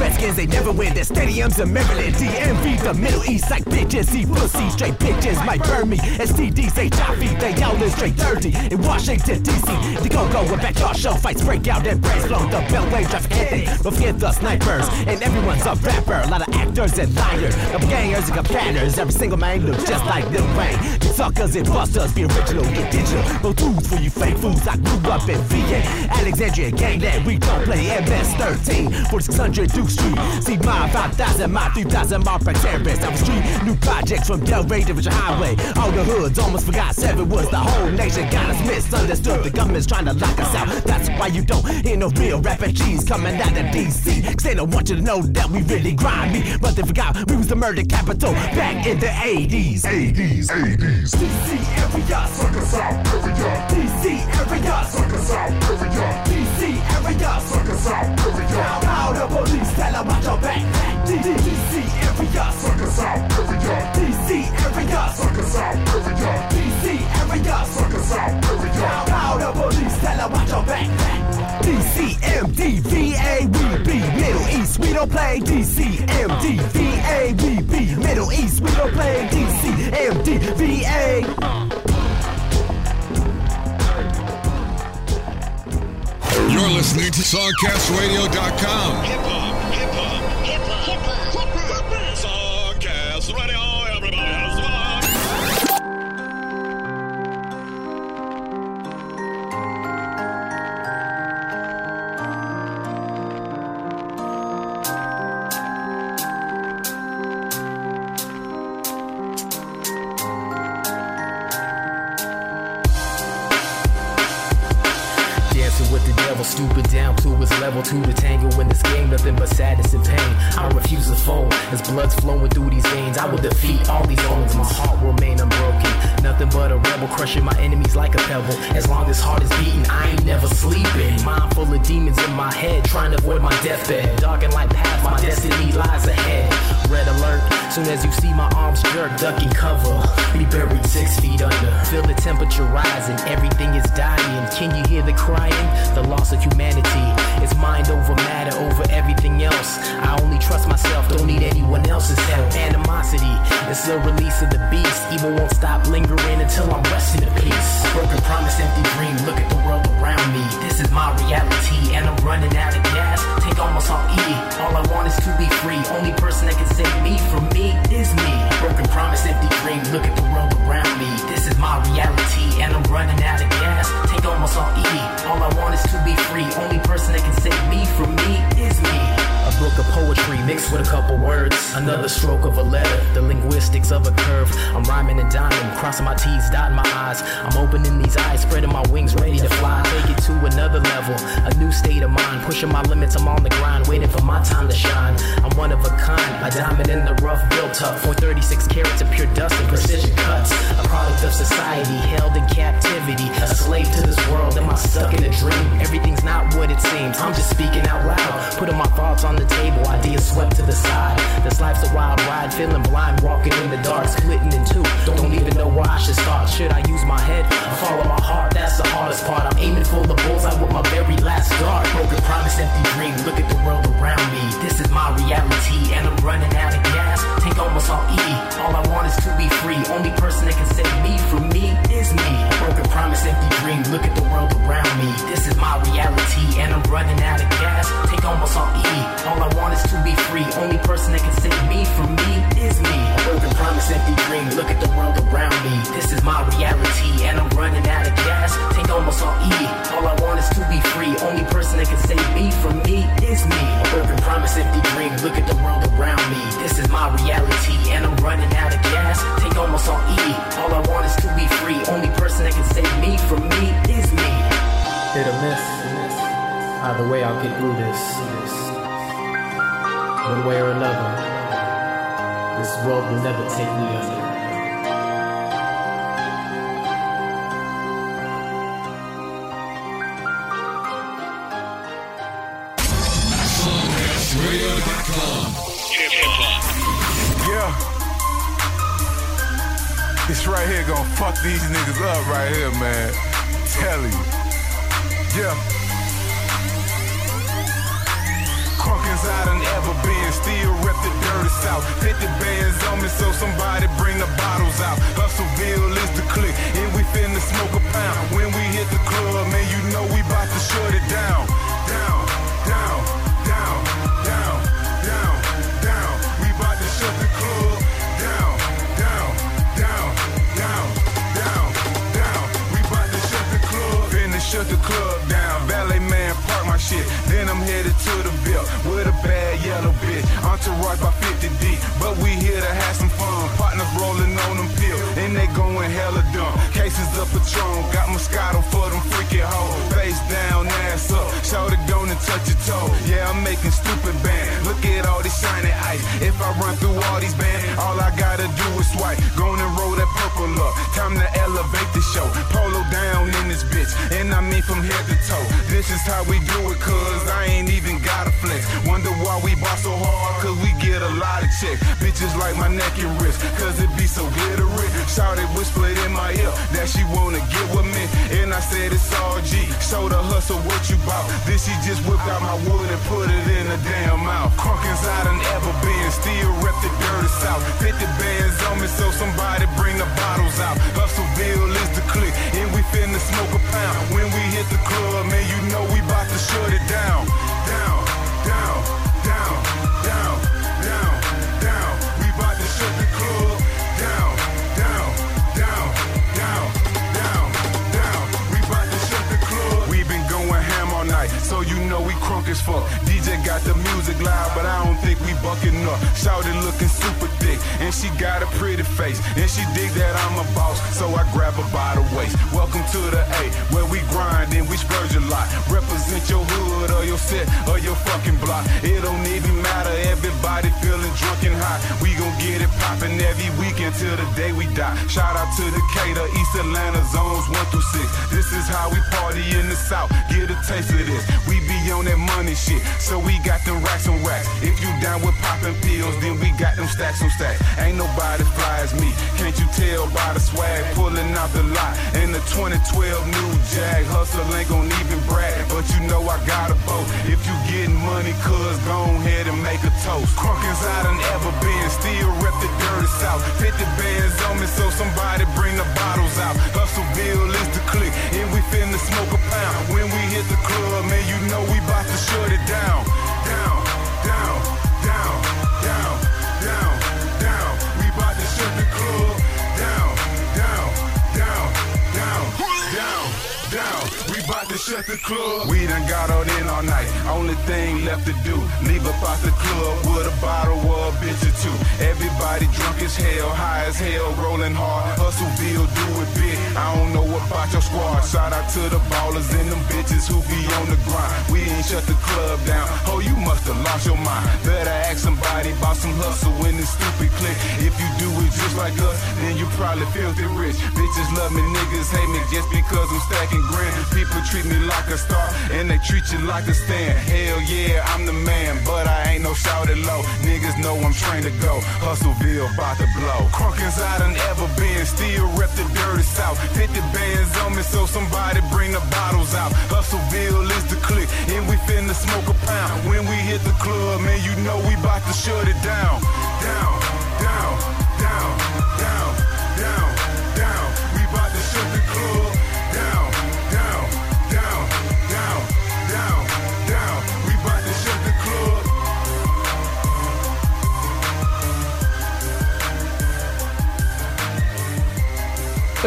Redskins, they never win their stadiums in Maryland. DMV, the Middle East, like bitches. See pussy, straight bitches might burn me. STDs, HIV, they yelling straight dirty. In Washington, D.C., the go-go with backyard show fights break out and brains blown. The Beltway traffic anthem, don't forget the snipers. And everyone's a rapper, a lot of actors and liars. Got gangers and companions, every single man looks just like Lil Wayne. The suckers and busters, be original, get digital. No tools for you fake fools. I grew up in VA, Alexandria, gangland. We don't play MS-13, 4600 Duke Street. See my 5000, my 3000, my terrorists. I was street, new projects from Delray to Richmond Highway. All the hoods almost forgot seven was the whole nation got us misunderstood. The government's trying to lock us out. That's why you don't hear no real refugees coming out of DC. Cause they don't want you to know that we really grimy. But they forgot we was the murder capital back in the 80s. 80s, 80s. DC area, suck us out, area. DC area, suck us out, area. DC area, suck us out, area. Pow, the police tell her watch your back. DC area, suck us out, area. DC area, suck us out, area. DC area, suck us out, area. Pow, pow, the police tell her watch your back. DCMDVA, we be Middle East, we don't play DCMDVA, we be Middle East, we don't play DCMDVA. You're listening to SongcastRadio.com. Hip defeat all these foes. My heart will remain unbroken. Nothing but a rebel, crushing my enemies like a pebble. As long as heart is beating, I ain't never sleeping. Mind full of demons in my head, trying to avoid my deathbed. Dark and light path, my destiny lies ahead. Red alert, soon as you see my arms jerk, ducking cover. Be buried six feet under. Feel the temperature rising, everything is dying. Can you hear the crying? The loss of humanity. It's mind over matter, over everything else. I only trust myself, don't need anyone else's help. Animosity, it's the release of the beast. Evil won't stop lingering until I'm resting in peace. Broken promise, empty dream. Look at the world around me. This is my reality, and I'm running out of gas. Take almost all E. All I want is to be free. Only person that can save me from me is me. Broken promise, empty dream. Look at the world around me. This is my reality, and I'm running out of gas. Take almost all E. All I want is to be free. Only person that can save me from me is me. A book of poetry mixed with a couple words. Another stroke of a letter, the linguistics of a curve. I'm rhyming and diming, crossing my T's, dotting my I's. I'm opening these eyes, spreading my wings, ready to fly. Take it to another level, a new state of mind. Pushing my limits, I'm on the grind, waiting for my time to shine. I'm one of a kind. A diamond in the rough, built up for 36 carats of pure dust and precision cuts. A product of society, held in captivity. A slave to this world, am I stuck in a dream? Everything's not what it seems. I'm just speaking out loud, putting my thoughts on the table, ideas swept to the side. This life's a wild ride, feeling blind, walking in the dark, splitting in two. Don't even know where I should start. Should I use my head or follow my heart? That's the hardest part. I'm aiming for the bullseye with my very last dart. Broken promise, empty dream. Look at the world around me. This is my reality, and I'm running out of gas. Tank almost all E. All I want is to be free. Only person that can save me from me is me. Broken promise, empty dream. Look at the world around me. This is my reality, and I'm running out of gas. Tank almost all E. All I want is to be free. Only person that can save me from me is me. Broken promise, empty dream. Look at the world around me. This is my reality, and I'm running out of gas. Tank almost all E. All I want is to be free. Only person that can save me from me is me. Broken promise, empty dream. Look at the world around me. This is my reality, and I'm running out of gas. Take almost all E. All I want is to be free. Only person that can save me from me is me. Hit or miss. Either way, I'll get through this. One way or another, this world will never take me under. This right here gonna fuck these niggas up right here, man. Tell you. Yeah. Crunk as I done ever been, still rep the dirty south. 50 bands on me, so somebody bring the bottles out. Hustleville is the click, and we finna smoke a pound. When we hit the club, man, you know we bout to shut it. Down, Then I'm headed to the bill with a bad yellow bitch. Entourage by 50 D, but we here to have some fun. Partners rolling on them pills, and they going hella dumb. Cases of Patron, got Moscato for them freaky hoes. Face down, ass up, shout it don't and touch your toe. Yeah, I'm making stupid band. Look at all this shiny ice. If I run through all these bands, all I gotta do is swipe. Go and roll that purple up. Time to elevate the show. Polo down in this bitch, and I mean from head to. This is how we do it, cuz I ain't even got a flex. Wonder why we ball so hard, cause we get a lot of checks. Bitches like my neck and wrist, cause it be so glittery. Shout it whispered in my ear that she wanna get with me. And I said it's all G. Show the hustle what you bout. Then she just whipped out my wood and put it in the damn mouth. Crunk as I done ever been, still rep the dirty south. 50 bands on me, so somebody bring the bottles out. Hustleville is the click, and we finna smoke a pound. When we hit the club, man, you know we bout to shut it. Down, crunk as fuck. DJ got the music loud, but I don't think we bucking up. Shouted looking super thick, and she got a pretty face, and she dig that I'm a boss, so I grab her by the waist. Welcome to the A, where we grind and we splurge a lot. Represent your hood or your set or your fucking block. It don't even matter. Everybody feeling drunk and hot. We gon' get it poppin' every weekend till the day we die. Shout out to Decatur, East Atlanta zones one through six. This is how we party in the South. Get a taste of this. We be on that money shit, so we got them racks on racks. If you down with poppin' pills, then we got them stacks on stacks. Ain't nobody fly as me. Can't you tell by the swag pulling out the lot? In the 2012 new Jag, hustle ain't gon' even brag, but you know I got a boat. If you getting money, cuz go ahead and make a toast. Crunk as I done ever been, still rep the dirty south. 50 bands on me, so somebody bring the bottles out. Hustleville is the click, and we finna smoke a pound. When we hit the club, man, shut it down. The club. We done got out in all night. Only thing left to do, leave up out the club with a bottle or a bitch or two. Everybody drunk as hell, high as hell, rolling hard. Hustleville, do it big. I don't know about your squad. Shout out to the ballers and them bitches who be on the grind. We ain't shut the club down. Oh, you must have lost your mind. Better ask somebody about some hustle in this stupid clique. If you do it just like us, then you probably filthy rich. Bitches love me, niggas hate me just because I'm stacking grand. People treat me like a star and they treat you like a stand. Hell yeah, I'm the man, but I ain't no shouted low. Niggas know I'm trained to go. Hustleville about to blow. Crunk as I done ever been, still rep the dirty south. 50 bands on me, so somebody bring the bottles out. Hustleville is the click, and we finna smoke a pound. When we hit the club, man, you know we bout to shut it. Down, down,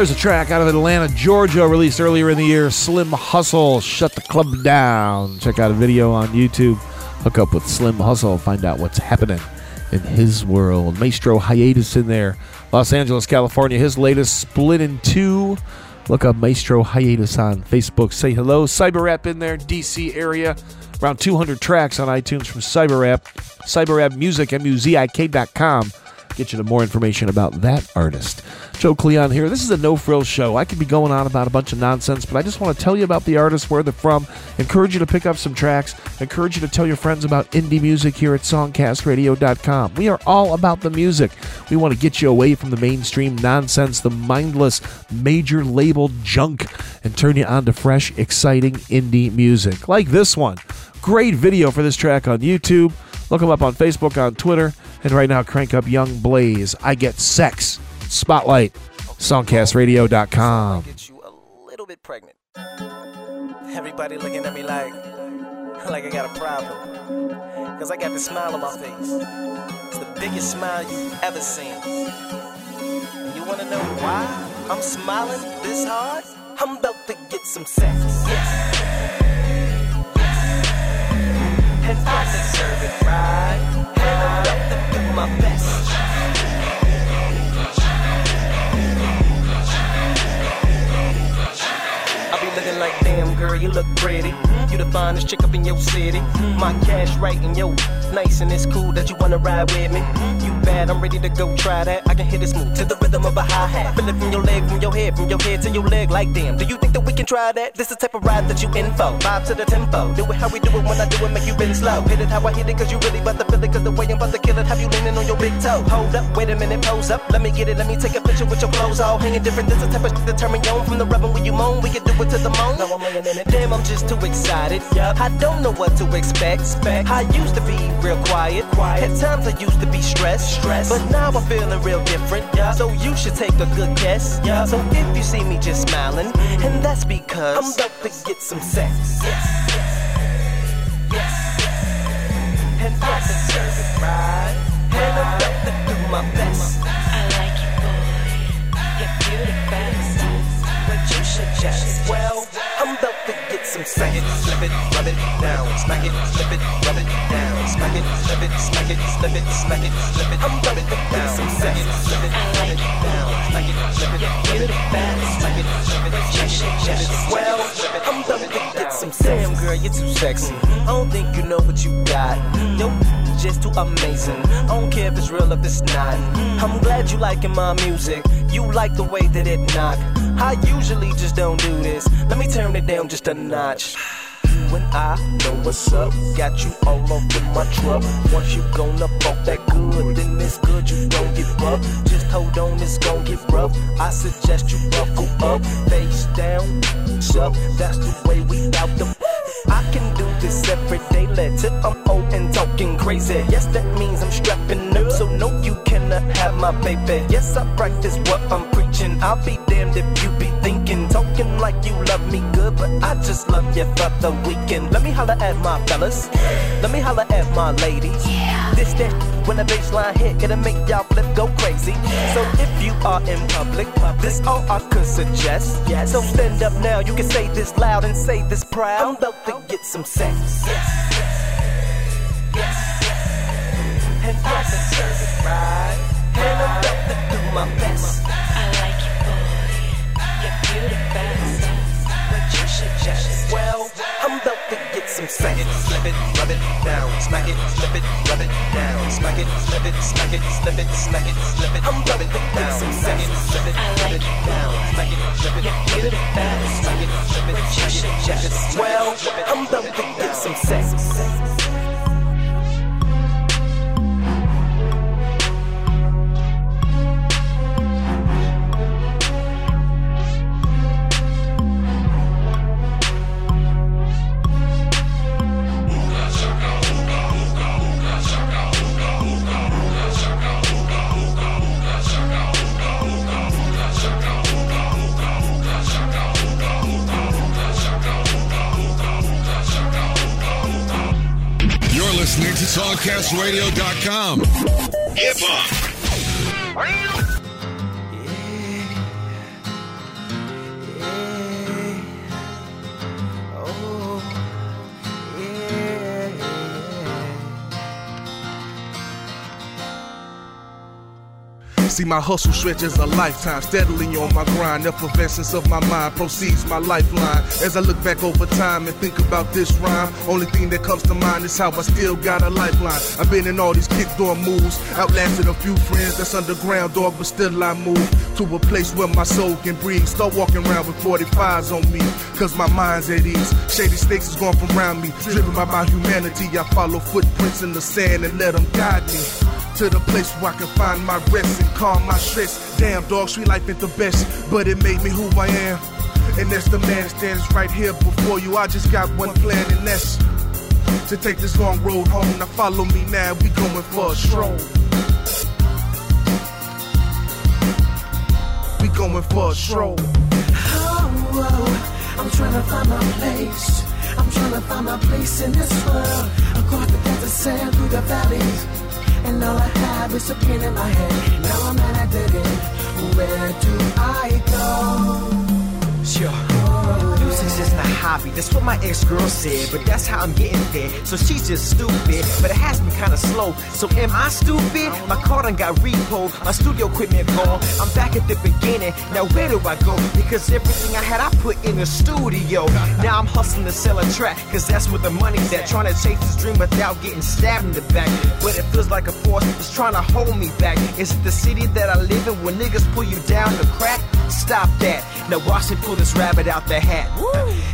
There's a track out of Atlanta, Georgia, released earlier in the year. Slim Hustle, Shut the Club Down. Check out a video on YouTube. Hook up with Slim Hustle, find out what's happening in his world. Maestro Hyatus in there. Los Angeles, California. His latest, Split in Two. Look up Maestro Hyatus on Facebook. Say hello. Cyber Rap in there, DC area. Around 200 tracks on iTunes from Cyber Rap. Cyber Rap Music, M-U-Z-I-K.com. Get you to more information about that artist. Joe Cleon here. This is a no frill show. I could be going on about a bunch of nonsense, but I just want to tell you about the artists, where they're from, encourage you to pick up some tracks, encourage you to tell your friends about indie music here at songcastradio.com. We are all about the music. We want to get you away from the mainstream nonsense, the mindless major label junk, and turn you on to fresh, exciting indie music. Like this one. Great video for this track on YouTube. Look him up on Facebook, on Twitter, and right now crank up Young Blaze. I Get Sex. Spotlight. Songcastradio.com. Get you a little bit pregnant. Everybody looking at me like, like I got a problem. Cause I got the smile on my face. It's the biggest smile you've ever seen. And you wanna know why I'm smiling this hard? I'm about to get some sex. Yes. And I deserve it right. And I'm to do my best. Looking like, damn girl, you look pretty. You the finest chick up in your city. My cash right in your nice and it's cool that you wanna ride with me. You bad, I'm ready to go try that. I can hit this move to the rhythm of a hi hat. Feel it from your leg, from your head, from your head to your leg. Like damn, do you think that we can try that? This is the type of ride that you info. Vibe to the tempo. Do it how we do it when I do it, make you really slow. Hit it how I hit it, cause you really about to feel it. Cause the way I'm about to kill it, have you leaning on your big toe. Hold up, wait a minute, pose up. Let me get it, let me take a picture with your clothes all hanging different. This is the type of shit that turn me on from the rubbing when you moan. We can do it to the moan. Now I'm laying in it. Damn, I'm just too excited. I don't know what to expect. I used to be real quiet. quiet. At times I used to be stressed. But now I'm feeling real different. So you should take a good guess. So if you see me just smiling, and that's because I'm about to get some sex. Yes. Yes. And I deserve it right. And I'm about to do my best. I like you, boy. You're beautiful. But you should just, about get it, slip it, rub it down. Smack it, slip it, rub it down. Smack it, slip it, smack it, slip it, smack it, slip it. I'm about to get some sex. Slip it, rub it down. Smack it, slip it, rub it down. Smack it, slip it, you should just, well, I'm about to get some. Damn, girl, you're too sexy. I don't think you know what you got. Yo, just too amazing. I don't care if it's real if it's not. I'm glad you liking my music. You like the way that it knock. I usually just don't do this. Let me turn it down just a notch. You and I know what's up. Got you all up in my truck. Once you gonna off that good, then it's good. You don't give up. Just hold on, it's gonna get rough. I suggest you buckle up, face down, up. That's the way we out the. I can do this every day. Let it, I'm old and talking crazy. Yes, that means I'm strapping up. So no, you cannot have my baby. Yes, I practice what I'm preaching. I'll be damned if you be thinking, talking like you love me good, but I just love you for the weekend. Let me holler at my fellas. Let me holler at my ladies. This that when the baseline hit, it'll make y'all flip go crazy. So if you are in public, this all I could suggest. So stand up now, you can say this loud and say this proud. I'm about to get some sex. And I deserve it right. And I'm about to do my best. I like you, boy. You're beautiful. Suggest? Well, I'm about to get some sex. Slip it, rub it down, smack it, slip it, rub it down, smack it, slip it, smack it, slip it, smack it, slip it, I'm about to get some sex. slip it, rub it down, smack it, slip it, rub it down, smack it, slip it, smack? Well, I'm about to get some sex. SongcastRadio.com. See, my hustle stretches a lifetime, steadily on my grind. Effervescence of my mind proceeds my lifeline. As I look back over time and think about this rhyme, only thing that comes to mind is how I still got a lifeline. I've been in all these kick door moves, outlasted a few friends that's underground, dog, but still I move to a place where my soul can breathe. Start walking around with 45s on me, cause my mind's at ease. Shady snakes is going from around me, driven by my humanity. I follow footprints in the sand and let them guide me to the place where I can find my rest and calm my stress. Damn, dog, street life ain't the best, but it made me who I am. And that's the man stands right here before you. I just got one plan, and that's to take this long road home. Now follow me now, we going for a stroll. We going for a stroll. Oh, oh, I'm trying to find my place. I'm trying to find my place in this world. Across the desert sand through the valleys. And all I have is a pin in my head. Now I'm at a dead end. Where do I go? Sure. Just a hobby, that's what my ex-girl said, but that's how I'm getting there. So she's just stupid, but it has been kinda slow. So am I stupid? My car done got repo, my studio equipment gone. I'm back at the beginning. Now where do I go? Because everything I had I put in the studio. Now I'm hustling to sell a track, cause that's where the money's at. Trying to chase this dream without getting stabbed in the back. But it feels like a force is trying to hold me back. Is it the city that I live in where niggas pull you down the crack? Stop that. Now watch me pull this rabbit out the hat.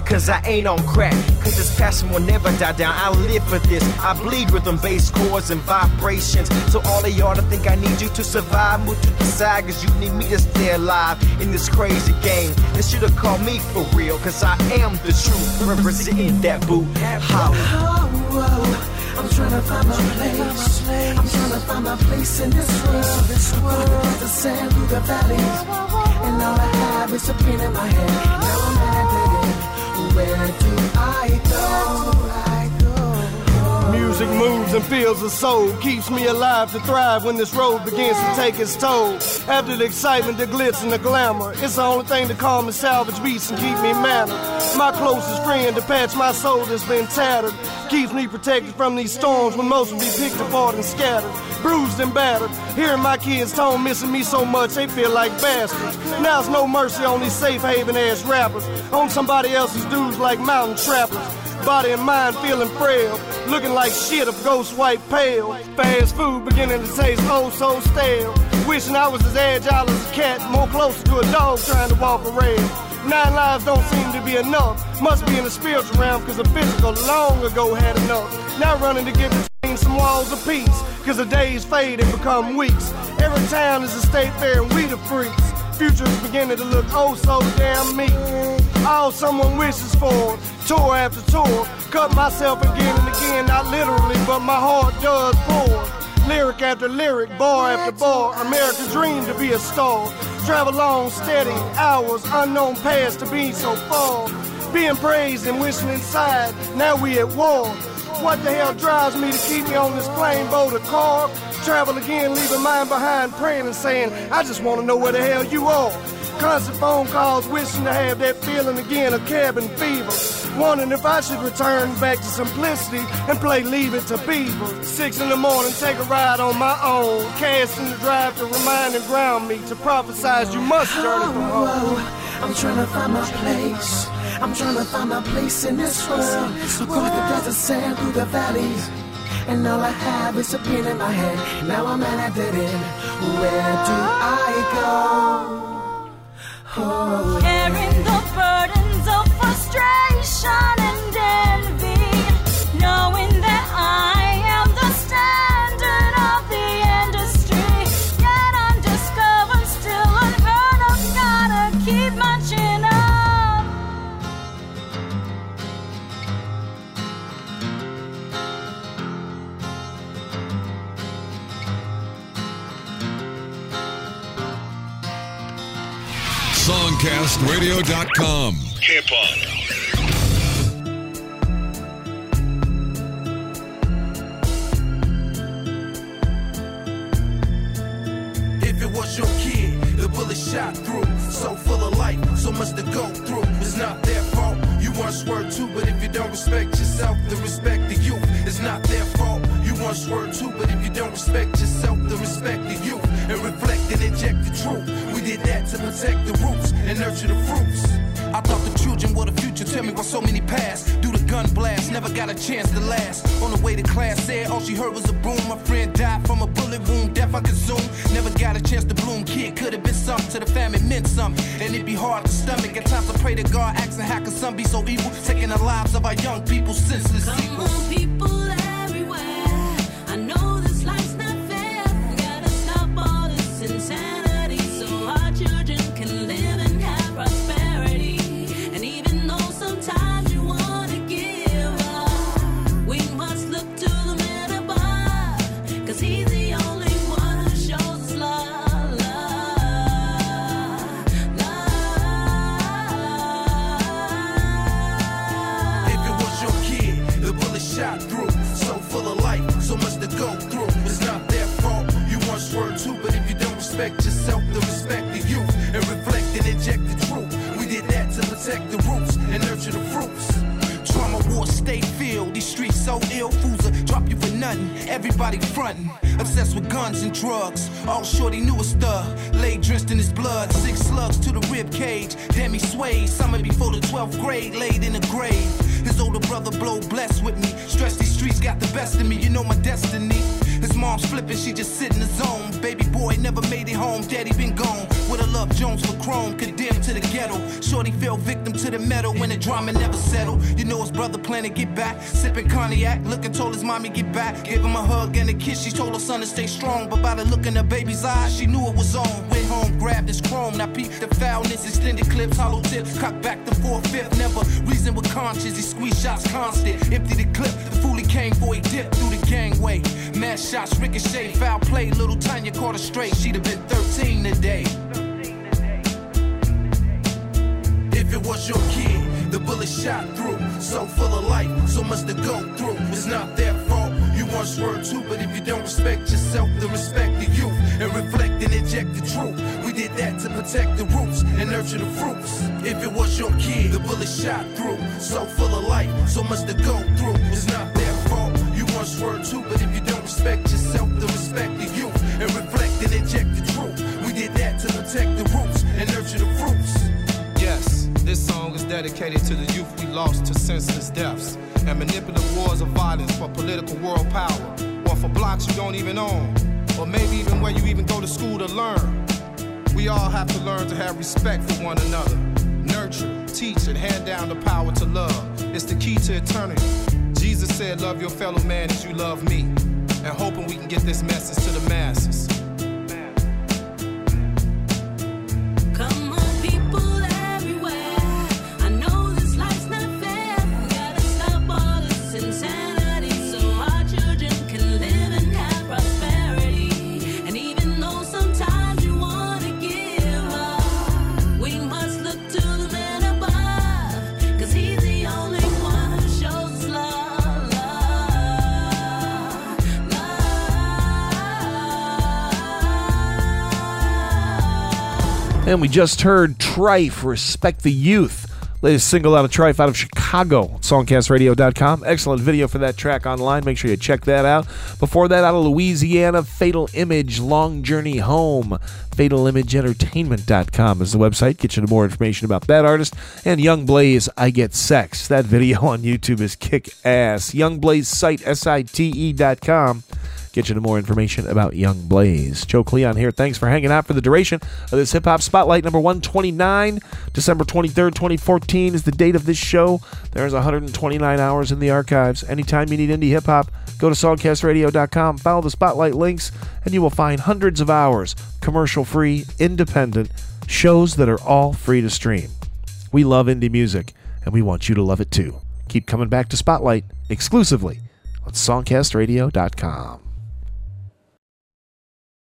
Cause I ain't on crack. Cause this passion will never die down. I live for this. I bleed rhythm, bass chords, and vibrations. So all of y'all to think I need you to survive, move to the side, cause you need me to stay alive in this crazy game. They should've called me for real, cause I am the truth. Representing that boot oh, I'm trying to find my place. I'm trying to find my place in this world. This world, the sand through the valleys. And all I have is a pen in my head. Where do I go? Music moves and fills the soul, keeps me alive to thrive when this road begins to take its toll. After the excitement, the glitz, and the glamour, it's the only thing to calm and salvage beats and keep me mannered. My closest friend to patch my soul that's been tattered, keeps me protected from these storms when most will be picked apart and scattered, bruised and battered. Hearing my kids' tone missing me so much, they feel like bastards. Now it's no mercy on these safe haven ass rappers, on somebody else's dudes like mountain trappers. Body and mind feeling frail, looking like shit of ghost white pale. Fast food beginning to taste oh so stale. Wishing I was as agile as a cat, more closer to a dog trying to walk a rail. Nine lives don't seem to be enough. Must be in the spiritual realm, cause the physical long ago had enough. Now running to get between some walls of peace, cause the days fade and become weeks. Every town is a state fair and we the freaks. Future's beginning to look oh so damn meek. All someone wishes for, tour after tour. Cut myself again and again, not literally, but my heart does pour. Lyric after lyric, bar after bar, America's dream to be a star. Travel long, steady, hours, unknown paths to be so far. Being praised and wishing inside, now we at war. What the hell drives me to keep me on this plane boat or car? Travel again, leaving mine behind, praying and saying, I just want to know where the hell you are. Constant phone calls, wishing to have that feeling again of cabin fever. Wondering if I should return back to simplicity and play Leave It to Beaver. Six in the morning, take a ride on my own. Cast in the drive to remind and ground me to prophesize you must journey from home. I'm trying to find my place. I'm trying to find my place in this world. Across the desert sand through the valleys. And all I have is a pen in my hand. Now I'm at a dead end. Where do I go? Oh, Carrying the burdens of frustration Songcastradio.com. Hip hop. If it was your kid, the bullet shot through. So full of life, so much to go through. It's not their fault. You want swerve too, but if you don't respect yourself, then respect fault. You too, but if you don't respect yourself, then respect the youth. And reflect and inject the truth. We did that to protect the roots and nurture the fruits. I thought the children were the future. Tell me why so many passed. Do the gun blast, never got a chance to last. On the way to class, said all she heard was a boom. My friend died from a bullet wound, death I consumed. Never got a chance to bloom. Kid could have been something to the family, meant something. And it'd be hard to stomach. At times I pray to God, asking how can some be so evil? Taking the lives of our young people, senseless sequels. People nurture the fruits. Trauma war stay filled. These streets so ill, fools will drop you for nothing. Everybody frontin', obsessed with guns and drugs. All shorty knew was thug, lay drenched in his blood. Six slugs to the rib cage. Damn, he swayed. Summer before the 12th grade, laid in the grave. His older brother blow blessed with me. Stress these streets got the best of me. You know my destiny. His mom's flipping, she just sit in the zone. Baby boy never made it home, daddy been gone. With a love Jones for chrome, condemned to the ghetto. Shorty fell victim to the metal when the drama never settled. You know his brother plan to get back, sipping cognac. Looking told his mommy get back, gave him a hug and a kiss. She told her son to stay strong, but by the look in her baby's eyes, she knew it was on. Went home, grabbed his chrome, now peep the foulness, extended clips, hollow tips, cock back the four fifth. Never reason with conscience, he squeeze shots constant. Empty the clip, the fool he came for, he dipped through the gangway. Mass shots, ricochet, foul play. Little Tanya caught her straight, she'd have been 13 today. If it was your kid, the bullet shot through. So full of life, so much to go through. It's not their fault. You want swerve too, but if you don't respect yourself, then respect the youth and reflect and inject the truth. We did that to protect the roots and nurture the fruits. If it was your kid, the bullet shot through. So full of life, so much to go through. It's not their fault. You want swerve too, but if you don't respect yourself, then respect the youth and reflect and inject the truth. We did that to protect the dedicated to the youth we lost to senseless deaths and manipulative wars of violence for political world power, or for blocks you don't even own, or maybe even where you even go to school to learn. We all have to learn to have respect for one another, nurture, teach, and hand down the power to love. It's the key to eternity. Jesus said, Love your fellow man as you love me, and hoping we can get this message to the masses. And we just heard Trife, Respect the Youth. Latest single out of Trife out of Chicago, songcastradio.com. Excellent video for that track online. Make sure you check that out. Before that, out of Louisiana, Fatal Image, Long Journey Home. FatalImageEntertainment.com is the website. Get you to more information about that artist. And Young Blaze, I Get Sex. That video on YouTube is kick ass. Young Blaze site, S-I-T-E.com. Get you to more information about Young Blaze. Joe Cleon here. Thanks for hanging out for the duration of this Hip Hop Spotlight number 129. December 23rd, 2014 is the date of this show. There's 129 hours in the archives. Anytime you need indie hip hop, go to songcastradio.com, follow the Spotlight links, and you will find hundreds of hours, commercial free, independent shows that are all free to stream. We love indie music, and we want you to love it too. Keep coming back to Spotlight exclusively on songcastradio.com.